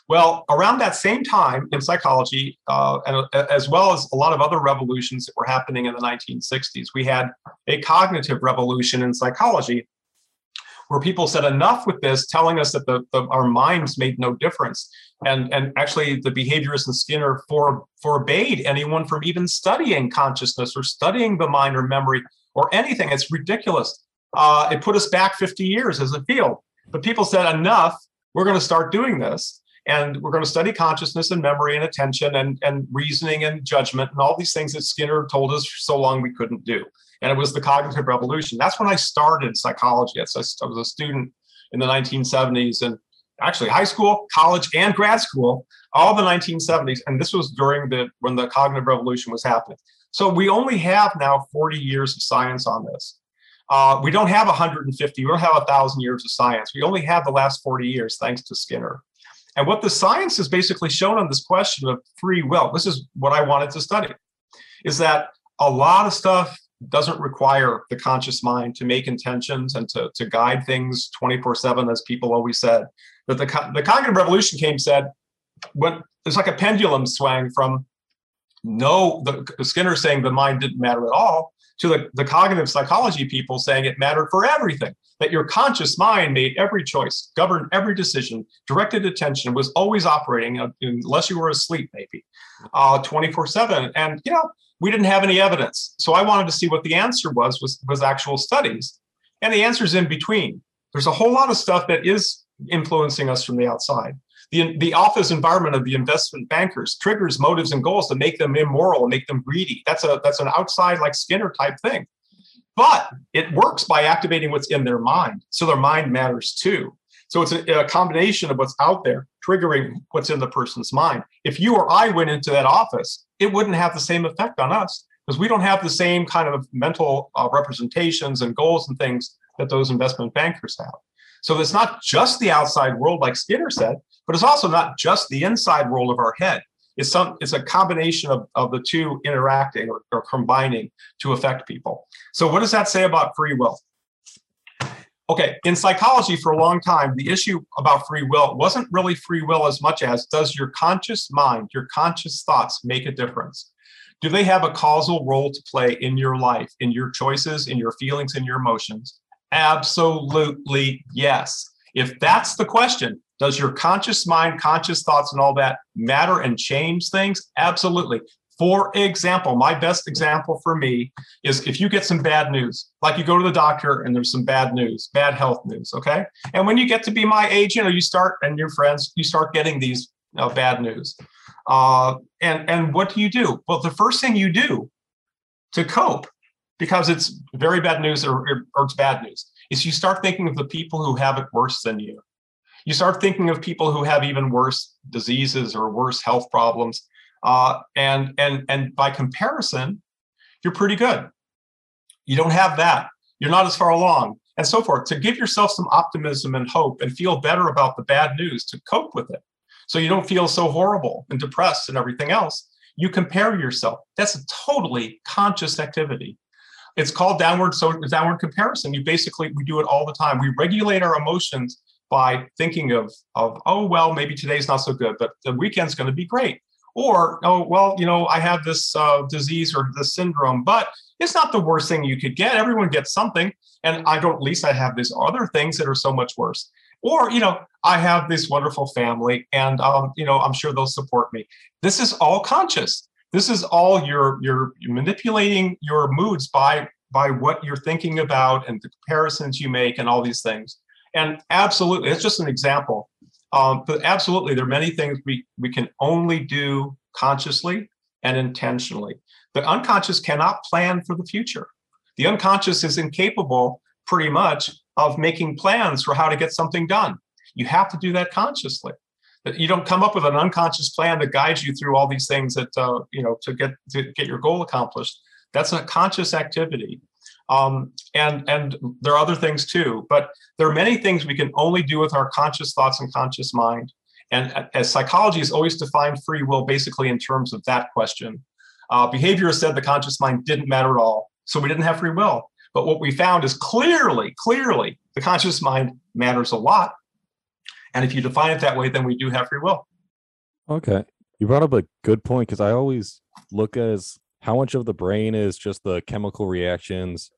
Well, around that same time in psychology, uh, and uh, as well as a lot of other revolutions that were happening in the 1960s, we had a cognitive revolution in psychology where people said enough with this, telling us that the, the, our minds made no difference. And, and actually, the behaviorists and Skinner for, forbade anyone from even studying consciousness or studying the mind or memory or anything. It's ridiculous. Uh, it put us back 50 years as a field. But people said, enough, we're going to start doing this and we're going to study consciousness and memory and attention and, and reasoning and judgment and all these things that Skinner told us for so long we couldn't do. And it was the cognitive revolution. That's when I started psychology. I was a student in the 1970s and actually high school, college, and grad school, all the 1970s. And this was during the when the cognitive revolution was happening. So we only have now 40 years of science on this. Uh, we don't have 150, we don't have a thousand years of science. We only have the last 40 years, thanks to Skinner. And what the science has basically shown on this question of free will, this is what I wanted to study, is that a lot of stuff doesn't require the conscious mind to make intentions and to, to guide things 24 7, as people always said. That the, the cognitive revolution came said, when it's like a pendulum swang from no, the Skinner saying the mind didn't matter at all to the, the cognitive psychology people saying it mattered for everything, that your conscious mind made every choice, governed every decision, directed attention, was always operating, uh, unless you were asleep, maybe, uh, 24 7. And, you know, we didn't have any evidence. So I wanted to see what the answer was, was, was actual studies. And the answer is in between. There's a whole lot of stuff that is influencing us from the outside the, the office environment of the investment bankers triggers motives and goals to make them immoral and make them greedy. That's a that's an outside like Skinner type thing. But it works by activating what's in their mind. So their mind matters too. So it's a, a combination of what's out there triggering what's in the person's mind. If you or I went into that office, it wouldn't have the same effect on us because we don't have the same kind of mental uh, representations and goals and things that those investment bankers have. So it's not just the outside world, like Skinner said, but it's also not just the inside world of our head. It's some it's a combination of, of the two interacting or, or combining to affect people. So what does that say about free will? Okay, in psychology for a long time, the issue about free will wasn't really free will as much as does your conscious mind, your conscious thoughts make a difference? Do they have a causal role to play in your life, in your choices, in your feelings, in your emotions? Absolutely yes. If that's the question, does your conscious mind, conscious thoughts, and all that matter and change things? Absolutely. For example, my best example for me is if you get some bad news, like you go to the doctor and there's some bad news, bad health news, okay? And when you get to be my age, you know, you start and your friends, you start getting these you know, bad news. Uh, and and what do you do? Well, the first thing you do to cope because it's very bad news or, or it's bad news is you start thinking of the people who have it worse than you. You start thinking of people who have even worse diseases or worse health problems uh, and and and by comparison you're pretty good. You don't have that. You're not as far along and so forth. To give yourself some optimism and hope and feel better about the bad news to cope with it so you don't feel so horrible and depressed and everything else. You compare yourself. That's a totally conscious activity it's called downward so downward comparison. You basically we do it all the time. We regulate our emotions by thinking of of oh well maybe today's not so good, but the weekend's going to be great. Or oh well you know I have this uh, disease or this syndrome, but it's not the worst thing you could get. Everyone gets something, and I don't. At least I have these other things that are so much worse. Or you know I have this wonderful family, and um, you know I'm sure they'll support me. This is all conscious this is all you're you're manipulating your moods by by what you're thinking about and the comparisons you make and all these things and absolutely it's just an example um, but absolutely there are many things we we can only do consciously and intentionally the unconscious cannot plan for the future the unconscious is incapable pretty much of making plans for how to get something done. You have to do that consciously. You don't come up with an unconscious plan that guides you through all these things that uh, you know to get to get your goal accomplished. That's a conscious activity. Um, and and there are other things too, but there are many things we can only do with our conscious thoughts and conscious mind. And as psychology has always defined free will basically in terms of that question. Uh, behaviorists said the conscious mind didn't matter at all, so we didn't have free will. But what we found is clearly, clearly, the conscious mind matters a lot. And if you define it that way, then we do have free will. Okay. You brought up a good point because I always look as how much of the brain is just the chemical reactions.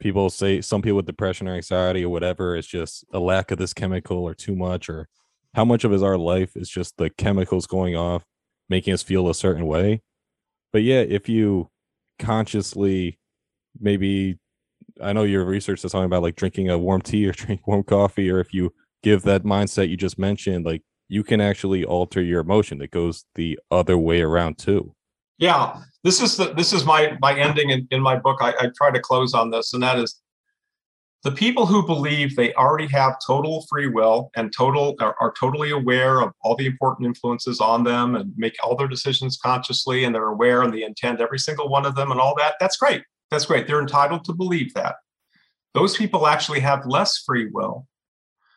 People say some people with depression or anxiety or whatever is just a lack of this chemical or too much, or how much of is our life is just the chemicals going off, making us feel a certain way. But yeah, if you consciously maybe I know your research is talking about like drinking a warm tea or drink warm coffee, or if you give that mindset you just mentioned, like you can actually alter your emotion that goes the other way around too. Yeah, this is the this is my my ending in, in my book. I, I try to close on this, and that is the people who believe they already have total free will and total are, are, totally aware of all the important influences on them and make all their decisions consciously and they're aware and they intend every single one of them and all that that's great that's great they're entitled to believe that those people actually have less free will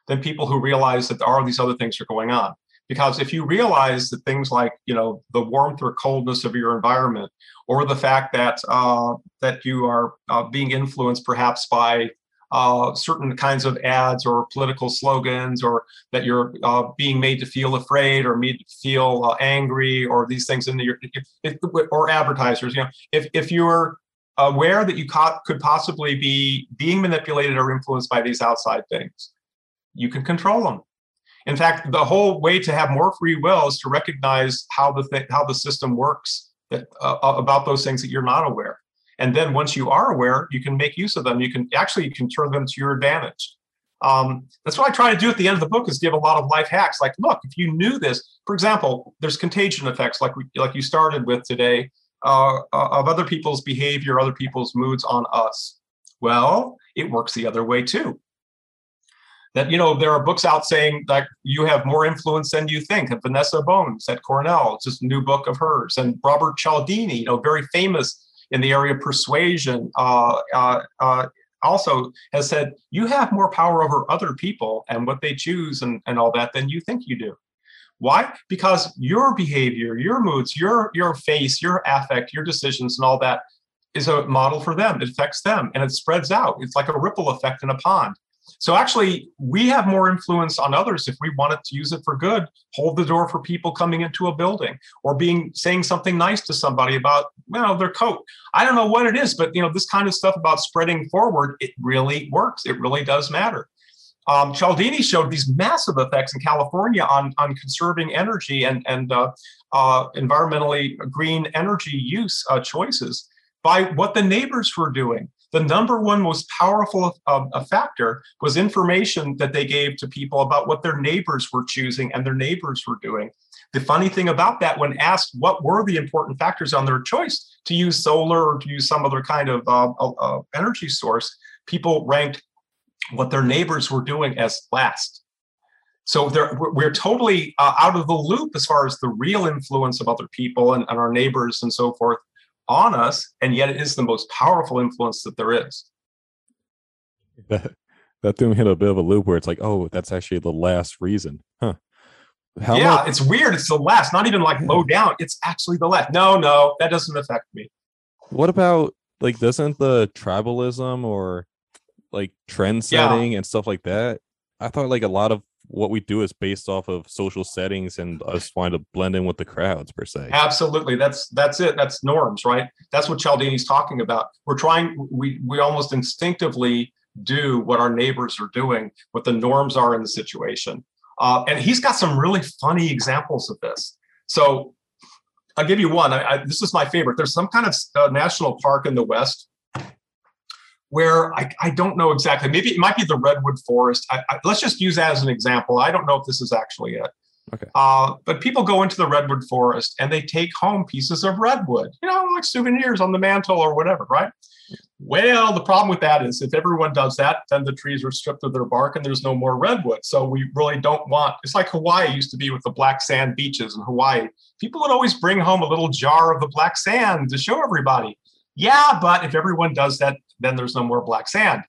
than people who realize that there are these other things are going on because if you realize that things like you know the warmth or coldness of your environment or the fact that uh, that you are uh, being influenced perhaps by uh, certain kinds of ads or political slogans, or that you're uh, being made to feel afraid or made to feel uh, angry, or these things in your, if, or advertisers. You know, if if you're aware that you co- could possibly be being manipulated or influenced by these outside things, you can control them. In fact, the whole way to have more free will is to recognize how the th- how the system works that, uh, about those things that you're not aware. And then once you are aware, you can make use of them. You can actually you can turn them to your advantage. Um, that's what I try to do at the end of the book is give a lot of life hacks. Like, look, if you knew this, for example, there's contagion effects, like we, like you started with today, uh, uh, of other people's behavior, other people's moods on us. Well, it works the other way too. That you know, there are books out saying that you have more influence than you think. And Vanessa Bohns at Cornell, it's just a new book of hers, and Robert Cialdini, you know, very famous in the area of persuasion uh, uh, uh, also has said you have more power over other people and what they choose and, and all that than you think you do. Why? Because your behavior, your moods, your your face, your affect, your decisions, and all that is a model for them. It affects them and it spreads out. It's like a ripple effect in a pond. So actually, we have more influence on others if we wanted to use it for good. Hold the door for people coming into a building, or being saying something nice to somebody about you know their coat. I don't know what it is, but you know this kind of stuff about spreading forward, it really works. It really does matter. Um, Cialdini showed these massive effects in California on, on conserving energy and, and uh, uh, environmentally green energy use uh, choices by what the neighbors were doing the number one most powerful uh, factor was information that they gave to people about what their neighbors were choosing and their neighbors were doing. The funny thing about that, when asked what were the important factors on their choice to use solar or to use some other kind of uh, uh, energy source, people ranked what their neighbors were doing as last. So we're totally uh, out of the loop as far as the real influence of other people and, and our neighbors and so forth on us, and yet it is the most powerful influence that there is. That that threw me in a bit of a loop where it's like, oh, that's actually the last reason, huh? How yeah, it's weird. It's the last, not even like low down. It's actually the last. No, no, that doesn't affect me. What about like doesn't the tribalism or like trend setting yeah. and stuff like that? I thought like a lot of what we do is based off of social settings and us wanting to blend in with the crowds per se. Absolutely. That's that's it. That's norms, right? That's what Cialdini's talking about. We're trying we we almost instinctively do what our neighbors are doing, what the norms are in the situation. Uh, and he's got some really funny examples of this. So I'll give you one. I, I, this is my favorite. There's some kind of uh, national park in the West where I, I don't know exactly. Maybe it might be the redwood forest. I, I, let's just use that as an example. I don't know if this is actually it. Okay. Uh, but people go into the redwood forest and they take home pieces of redwood, you know, like souvenirs on the mantle or whatever, right? Well, the problem with that is if everyone does that, then the trees are stripped of their bark and there's no more redwood. So we really don't want it's like Hawaii used to be with the black sand beaches in Hawaii. People would always bring home a little jar of the black sand to show everybody. Yeah, but if everyone does that, then there's no more black sand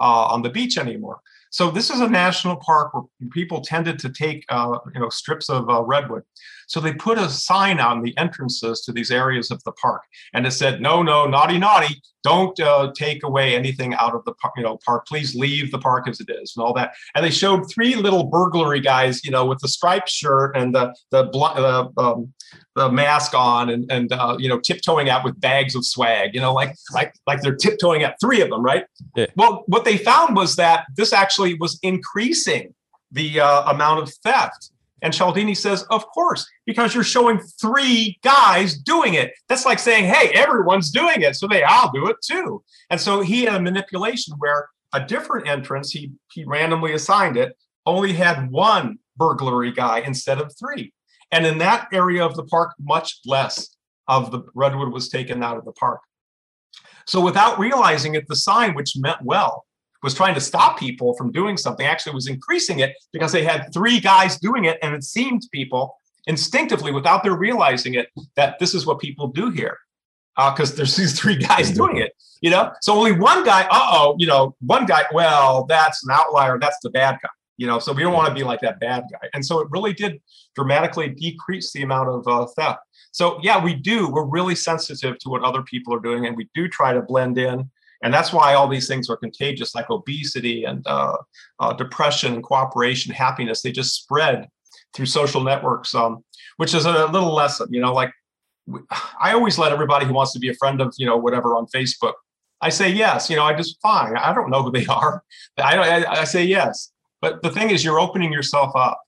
uh, on the beach anymore. So this is a national park where people tended to take, uh, you know, strips of uh, redwood. So they put a sign on the entrances to these areas of the park, and it said, "No, no, naughty, naughty! Don't uh, take away anything out of the park. You know, park. Please leave the park as it is, and all that." And they showed three little burglary guys, you know, with the striped shirt and the the the, um, the mask on, and and uh, you know, tiptoeing out with bags of swag. You know, like like like they're tiptoeing out. three of them, right? Yeah. Well, what they found was that this actually was increasing the uh, amount of theft. And Cialdini says, of course, because you're showing three guys doing it. That's like saying, hey, everyone's doing it. So they, I'll do it too. And so he had a manipulation where a different entrance, he, he randomly assigned it, only had one burglary guy instead of three. And in that area of the park, much less of the redwood was taken out of the park. So without realizing it, the sign, which meant well, was trying to stop people from doing something, actually was increasing it because they had three guys doing it. And it seemed people instinctively, without their realizing it, that this is what people do here. Because uh, there's these three guys doing it, you know? So only one guy, uh-oh, you know, one guy, well, that's an outlier, that's the bad guy. You know, so we don't want to be like that bad guy. And so it really did dramatically decrease the amount of uh, theft. So yeah, we do. We're really sensitive to what other people are doing, and we do try to blend in. And that's why all these things are contagious, like obesity and uh, uh, depression cooperation, happiness. They just spread through social networks, um, which is a little lesson. You know, like I always let everybody who wants to be a friend of you know whatever on Facebook. I say yes. You know, I just fine. I don't know who they are. I, I, I say yes. But the thing is, you're opening yourself up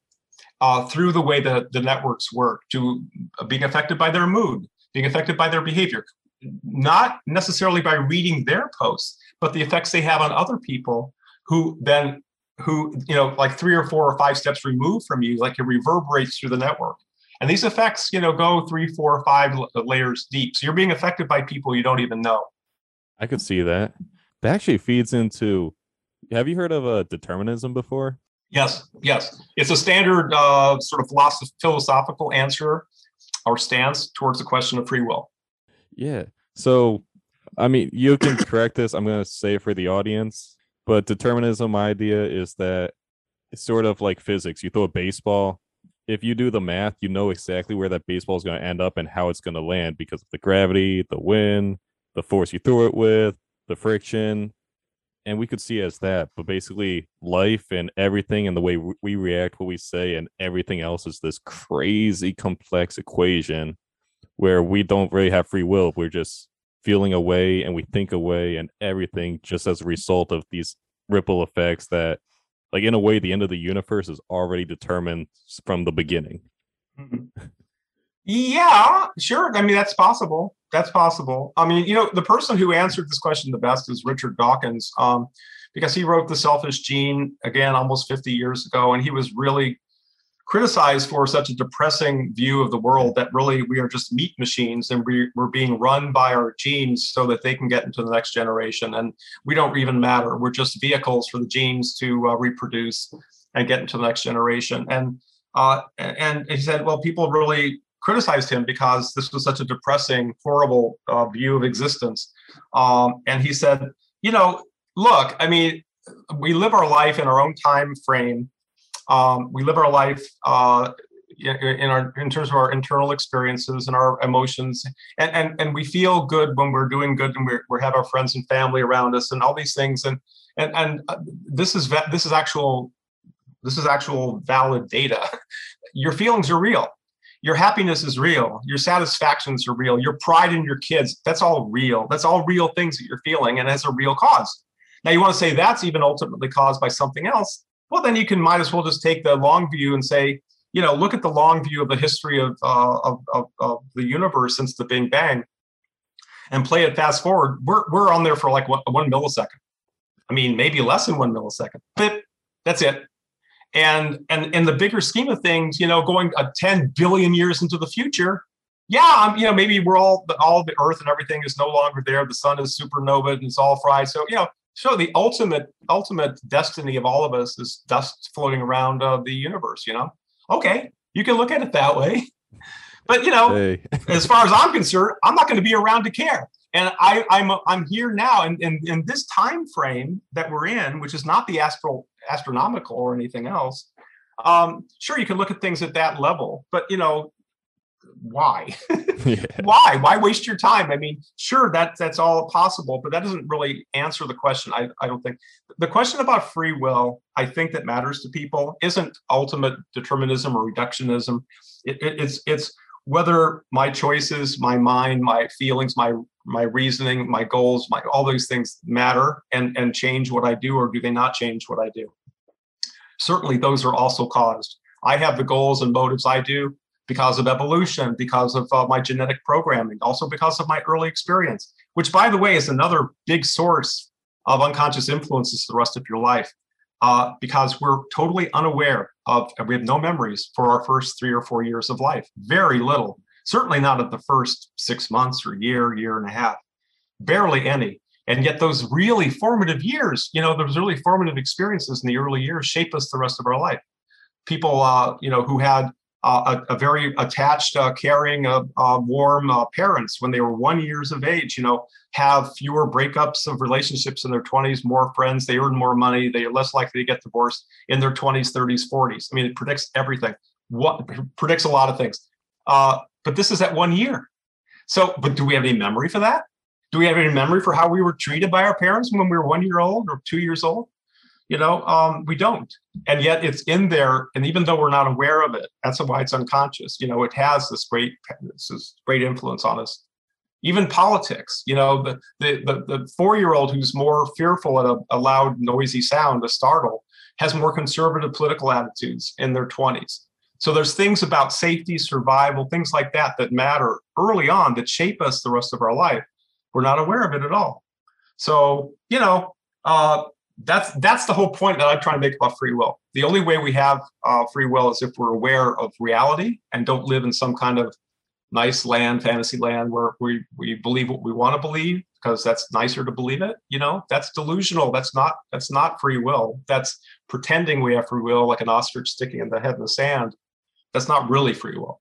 uh, through the way that the networks work to being affected by their mood, being affected by their behavior, not necessarily by reading their posts, but the effects they have on other people who then who you know like three or four or five steps removed from you like it reverberates through the network. And these effects you know go three four five layers deep. So you're being affected by people you don't even know. I could see that. That actually feeds into have you heard of a uh, determinism before? Yes yes. It's a standard uh, sort of philosoph- philosophical answer or stance towards the question of free will. Yeah. So, I mean, you can correct this. I'm going to say for the audience, but determinism idea is that it's sort of like physics. You throw a baseball. If you do the math, you know exactly where that baseball is going to end up and how it's going to land because of the gravity, the wind, the force you threw it with, the friction. And we could see as that, but basically, life and everything and the way we react, what we say, and everything else is this crazy complex equation where we don't really have free will. We're just feeling away and we think away and everything just as a result of these ripple effects that like in a way the end of the universe is already determined from the beginning. Mm-hmm. Yeah, sure. I mean, that's possible. That's possible. I mean, you know, the person who answered this question the best is Richard Dawkins, um, because he wrote The Selfish Gene again almost 50 years ago, and he was really criticized for such a depressing view of the world that really we are just meat machines and we, we're being run by our genes so that they can get into the next generation. And we don't even matter. We're just vehicles for the genes to uh, reproduce and get into the next generation. And uh, and he said, well, people really criticized him because this was such a depressing, horrible uh, view of existence. Um, and he said, you know, look, I mean, we live our life in our own time frame um, we live our life uh, in our in terms of our internal experiences and our emotions. And and, and we feel good when we're doing good and we're, we have our friends and family around us and all these things. And and and uh, this is this is actual this is actual valid data. Your feelings are real. Your happiness is real. Your satisfactions are real. Your pride in your kids that's all real. That's all real things that you're feeling and has a real cause. Now you want to say that's even ultimately caused by something else well, then you can might as well just take the long view and say, you know, look at the long view of the history of, uh, of, of, of, the universe since the Big Bang and play it fast forward. We're, we're on there for like one, one millisecond. I mean, maybe less than one millisecond. But that's it. And and in the bigger scheme of things, you know, going a 10 billion years into the future, yeah, I'm, you know, maybe we're all all the Earth and everything is no longer there. The sun is supernova and it's all fried. So you know, so the ultimate ultimate destiny of all of us is dust floating around uh, the universe. You know, okay, you can look at it that way, but you know, Hey. as far as I'm concerned, I'm not going to be around to care. And I, I'm I'm here now, and in, in, this time frame that we're in, which is not the astral astronomical or anything else. Um, sure, you can look at things at that level, but you know, why? yeah. why? Why waste your time? I mean, sure, that that's all possible, but that doesn't really answer the question. I, I don't think the question about free will, I think that matters to people, isn't ultimate determinism or reductionism. It, it, it's it's whether my choices, my mind, my feelings, my my reasoning, my goals, my all those things matter and and change what I do, or do they not change what I do? Certainly, those are also caused. I have the goals and motives I do because of evolution, because of uh, my genetic programming, also because of my early experience, which, by the way, is another big source of unconscious influences the rest of your life. Uh, because we're totally unaware of, we have no memories for our first three or four years of life, very little, certainly not at the first six months or year, year and a half, barely any. And yet, those really formative years, you know, those really formative experiences in the early years shape us the rest of our life. People, uh, you know, who had a, a, very attached, uh, caring, uh, warm uh, parents when they were one years of age. You know, have fewer breakups of relationships in their 20s, more friends, they earn more money, they are less likely to get divorced in their 20s, 30s, 40s. I mean, it predicts everything. What predicts a lot of things. Uh, but this is at one year. So, but do we have any memory for that? Do we have any memory for how we were treated by our parents when we were one year old or two years old? You know um, we don't. And yet it's in there and even though we're not aware of it that's why it's unconscious you know it has this great this great influence on us. Even politics you know the the the, the four year old who's more fearful at a, a loud noisy sound a startle has more conservative political attitudes in their 20s so there's things about safety survival things like that that matter early on that shape us the rest of our life. We're not aware of it at all. So you know uh, that's that's the whole point that I'm trying to make about free will. The only way we have uh, free will is if we're aware of reality and don't live in some kind of nice land, fantasy land where we we believe what we want to believe because that's nicer to believe it. You know, that's delusional. That's not that's not free will. That's pretending we have free will, like an ostrich sticking in the head in the sand. That's not really free will.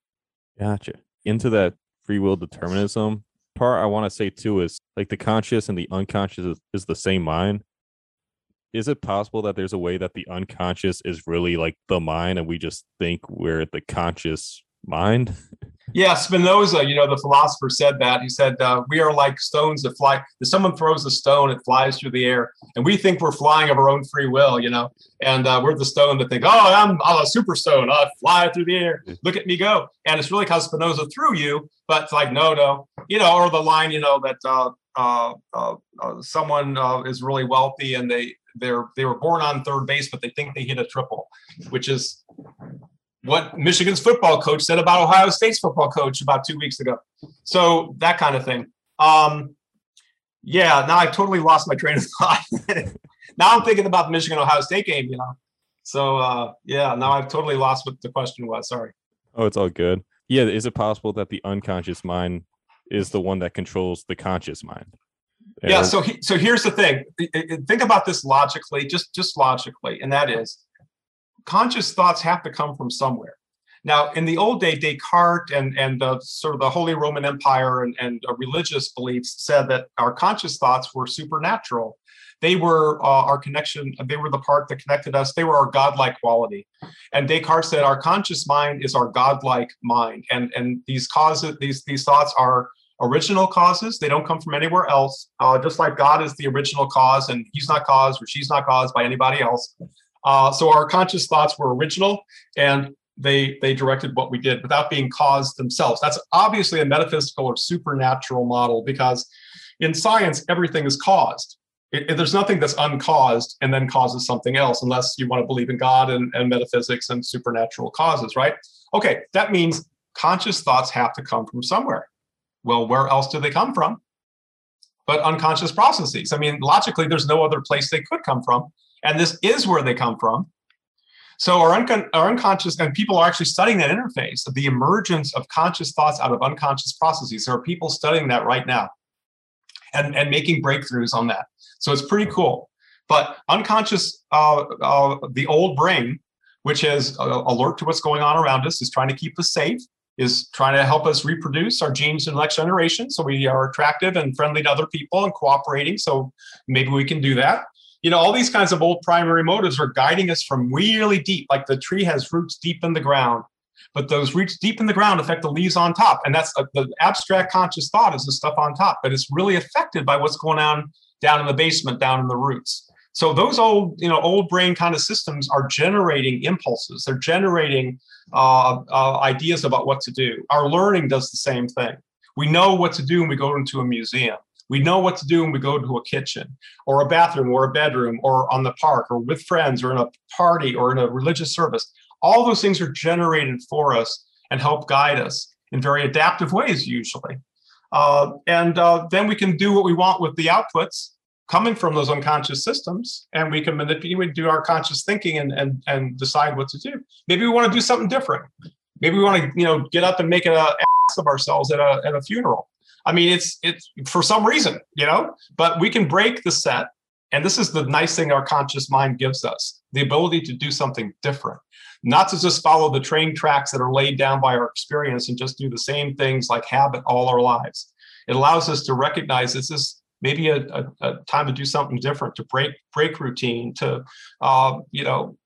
Gotcha. Into that free will determinism part, I want to say too is like the conscious and the unconscious is, is the same mind is it possible that there's a way that the unconscious is really like the mind and we just think we're the conscious mind? Yeah spinoza you know the philosopher said that. He said uh, we are like stones that fly. If someone throws a stone it flies through the air and we think we're flying of our own free will you know? And uh, we're the stone that think oh i'm, I'm a super stone. I fly through the air. Look at me go. And it's really because spinoza threw you but it's like no no. You know or the line you know that uh, uh, uh, uh someone uh, is really wealthy and they they're they were born on third base, but they think they hit a triple, which is what Michigan's football coach said about Ohio State's football coach about two weeks ago. So that kind of thing. Um, yeah, now I've totally lost my train of thought. now I'm thinking about the Michigan Ohio State game, you know. So uh, yeah, now I've totally lost what the question was. Sorry. Oh, it's all good. Yeah, is it possible that the unconscious mind is the one that controls the conscious mind? Yeah so he, so here's the thing. Think about this logically just just logically and that is conscious thoughts have to come from somewhere. Now in the old day descartes and and the sort of the holy roman empire and, and religious beliefs said that our conscious thoughts were supernatural. They were uh, our connection they were the part that connected us. They were our godlike quality. And descartes said our conscious mind is our godlike mind. And and these causes these these thoughts are original causes. They don't come from anywhere else. Uh, just like God is the original cause, and He's not caused or she's not caused by anybody else. Uh, so our conscious thoughts were original, and they they directed what we did without being caused themselves. That's obviously a metaphysical or supernatural model because in science everything is caused. It, it, there's nothing that's uncaused and then causes something else, unless you want to believe in God and, and metaphysics and supernatural causes, right? Okay, that means conscious thoughts have to come from somewhere well, where else do they come from? But unconscious processes. I mean, logically, there's no other place they could come from. And this is where they come from. So our, uncon- our unconscious, and people are actually studying that interface of the emergence of conscious thoughts out of unconscious processes. There are people studying that right now and, and making breakthroughs on that. So it's pretty cool. But unconscious, uh, uh, the old brain, which is uh, alert to what's going on around us, is trying to keep us safe, is trying to help us reproduce our genes in the next generation. So we are attractive and friendly to other people and cooperating. So maybe we can do that. You know, all these kinds of old primary motives are guiding us from really deep, like the tree has roots deep in the ground but those roots deep in the ground affect the leaves on top. And that's uh, the abstract conscious thought is the stuff on top, but it's really affected by what's going on down in the basement, down in the roots. So those old, you know, old brain kind of systems are generating impulses. They're generating uh, uh, ideas about what to do. Our learning does the same thing. We know what to do when we go into a museum. We know what to do when we go to a kitchen or a bathroom or a bedroom or on the park or with friends or in a party or in a religious service. All those things are generated for us and help guide us in very adaptive ways, usually. Uh, and uh, then we can do what we want with the outputs coming from those unconscious systems, and we can manipulate, We do our conscious thinking, and and and decide what to do. Maybe we want to do something different. Maybe we want to, you know, get up and make an ass of ourselves at a at a funeral. I mean, it's it's for some reason, you know, but we can break the set. And this is the nice thing our conscious mind gives us the ability to do something different not to just follow the train tracks that are laid down by our experience and just do the same things like habit all our lives. It allows us to recognize this is maybe a, a, a time to do something different, to break break routine, to uh, you know,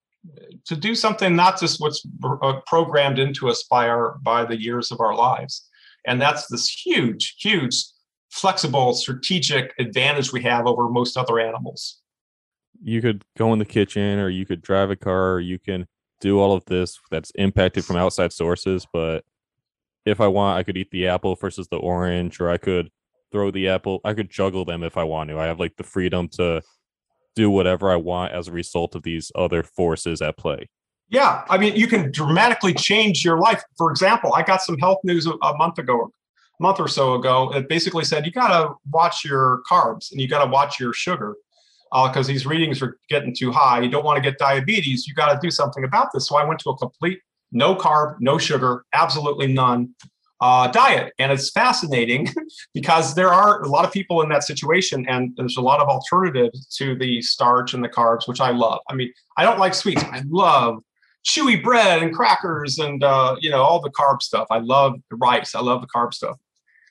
to do something not just what's uh, programmed into us by our by the years of our lives. And that's this huge, huge, flexible, strategic advantage we have over most other animals. You could go in the kitchen, or you could drive a car, or you can do all of this that's impacted from outside sources, but if I want, I could eat the apple versus the orange, or I could throw the apple. I could juggle them if I want to. I have like the freedom to do whatever I want as a result of these other forces at play. Yeah, I mean, you can dramatically change your life. For example, I got some health news a month ago, a month or so ago. It basically said you got to watch your carbs and you got to watch your sugar because uh, these readings are getting too high. You don't want to get diabetes. You got to do something about this. So I went to a complete no carb, no sugar, absolutely none uh, diet. And it's fascinating because there are a lot of people in that situation, and there's a lot of alternatives to the starch and the carbs, which I love. I mean, I don't like sweets. I love chewy bread and crackers and uh, you know all the carb stuff. I love the rice. I love the carb stuff.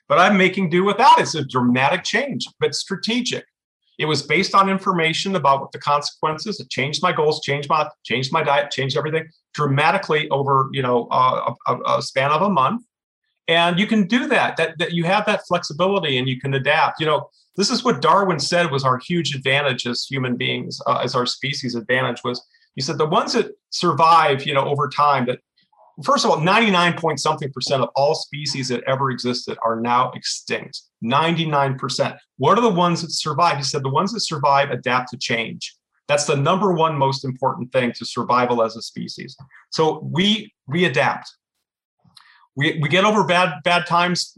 But I'm making do without. It's a dramatic change, but strategic. It was based on information about what the consequences. It changed my goals, changed my changed my diet, changed everything dramatically over you know uh, a, a, span of a month. And you can do that. That that you have that flexibility and you can adapt. You know, this is what Darwin said was our huge advantage as human beings, uh, as our species advantage was. He said the ones that survive, you know, over time that first of all, 99 point something percent of all species that ever existed are now extinct. 99%. What are the ones that survive? He said the ones that survive adapt to change. That's the number one most important thing to survival as a species. So we we adapt. We, we get over bad bad times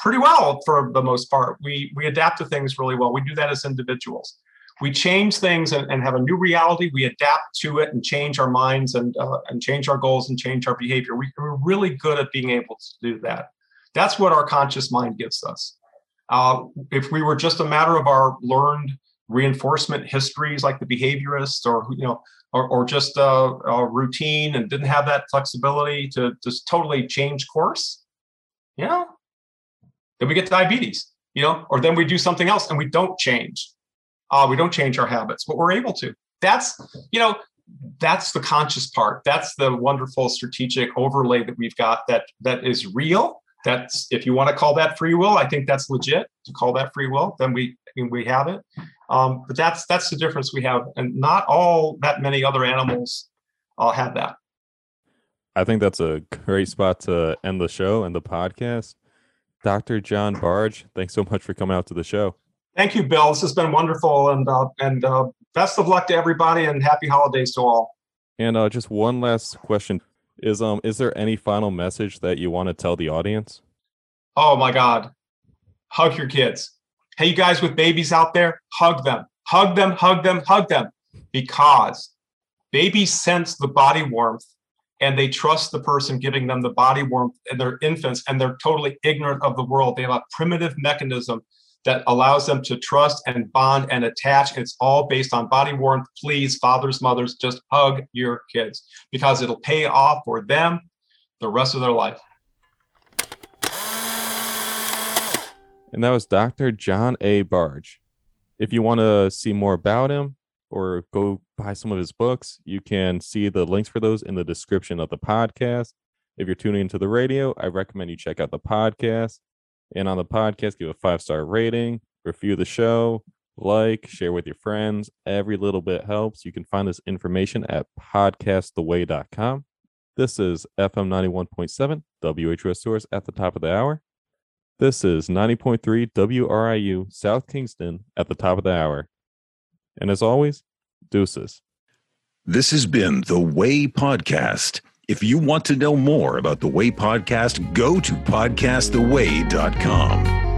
pretty well for the most part. We we adapt to things really well. We do that as individuals we change things and, and, have a new reality. We adapt to it and change our minds and uh, and change our goals and change our behavior. We, are really good at being able to do that. That's what our conscious mind gives us. Uh, if we were just a matter of our learned reinforcement histories, like the behaviorists, or you know, or, or just a, a routine, and didn't have that flexibility to just totally change course, yeah, then we get diabetes. You know, or then we do something else and we don't change uh, we don't change our habits, but we're able to. That's, you know, that's the conscious part. That's the wonderful strategic overlay that we've got that that is real. That's if you want to call that free will, I think that's legit to call that free will. Then we we have it. Um, but that's that's the difference we have, and not all that many other animals uh, have that. I think that's a great spot to end the show and the podcast. Dr. John Bargh, thanks so much for coming out to the show. Thank you, Bill. This has been wonderful, and uh, and uh, best of luck to everybody, and happy holidays to all. And uh, just one last question: is um is there any final message that you want to tell the audience? Oh my God, hug your kids. Hey, you guys with babies out there, hug them, hug them, hug them, hug them, because Babies sense the body warmth and they trust the person giving them the body warmth and they're infants and they're totally ignorant of the world. They have a primitive mechanism that allows them to trust and bond and attach. It's all based on body warmth. Please, fathers, mothers, just hug your kids because it'll pay off for them the rest of their life. And that was Dr. John A. Bargh. If you want to see more about him or go buy some of his books, you can see the links for those in the description of the podcast. If you're tuning into the radio, I recommend you check out the podcast. And on the podcast, give a five star rating, review the show, like, share with your friends. Every little bit helps. You can find this information at podcasttheway.com. This is FM 91.7, WHUS Storrs at the top of the hour. This is 90.3 WRIU South Kingstown at the top of the hour. And as always, deuces. This has been The Way Podcast. If you want to know more about The Way Podcast, go to podcasttheway.com.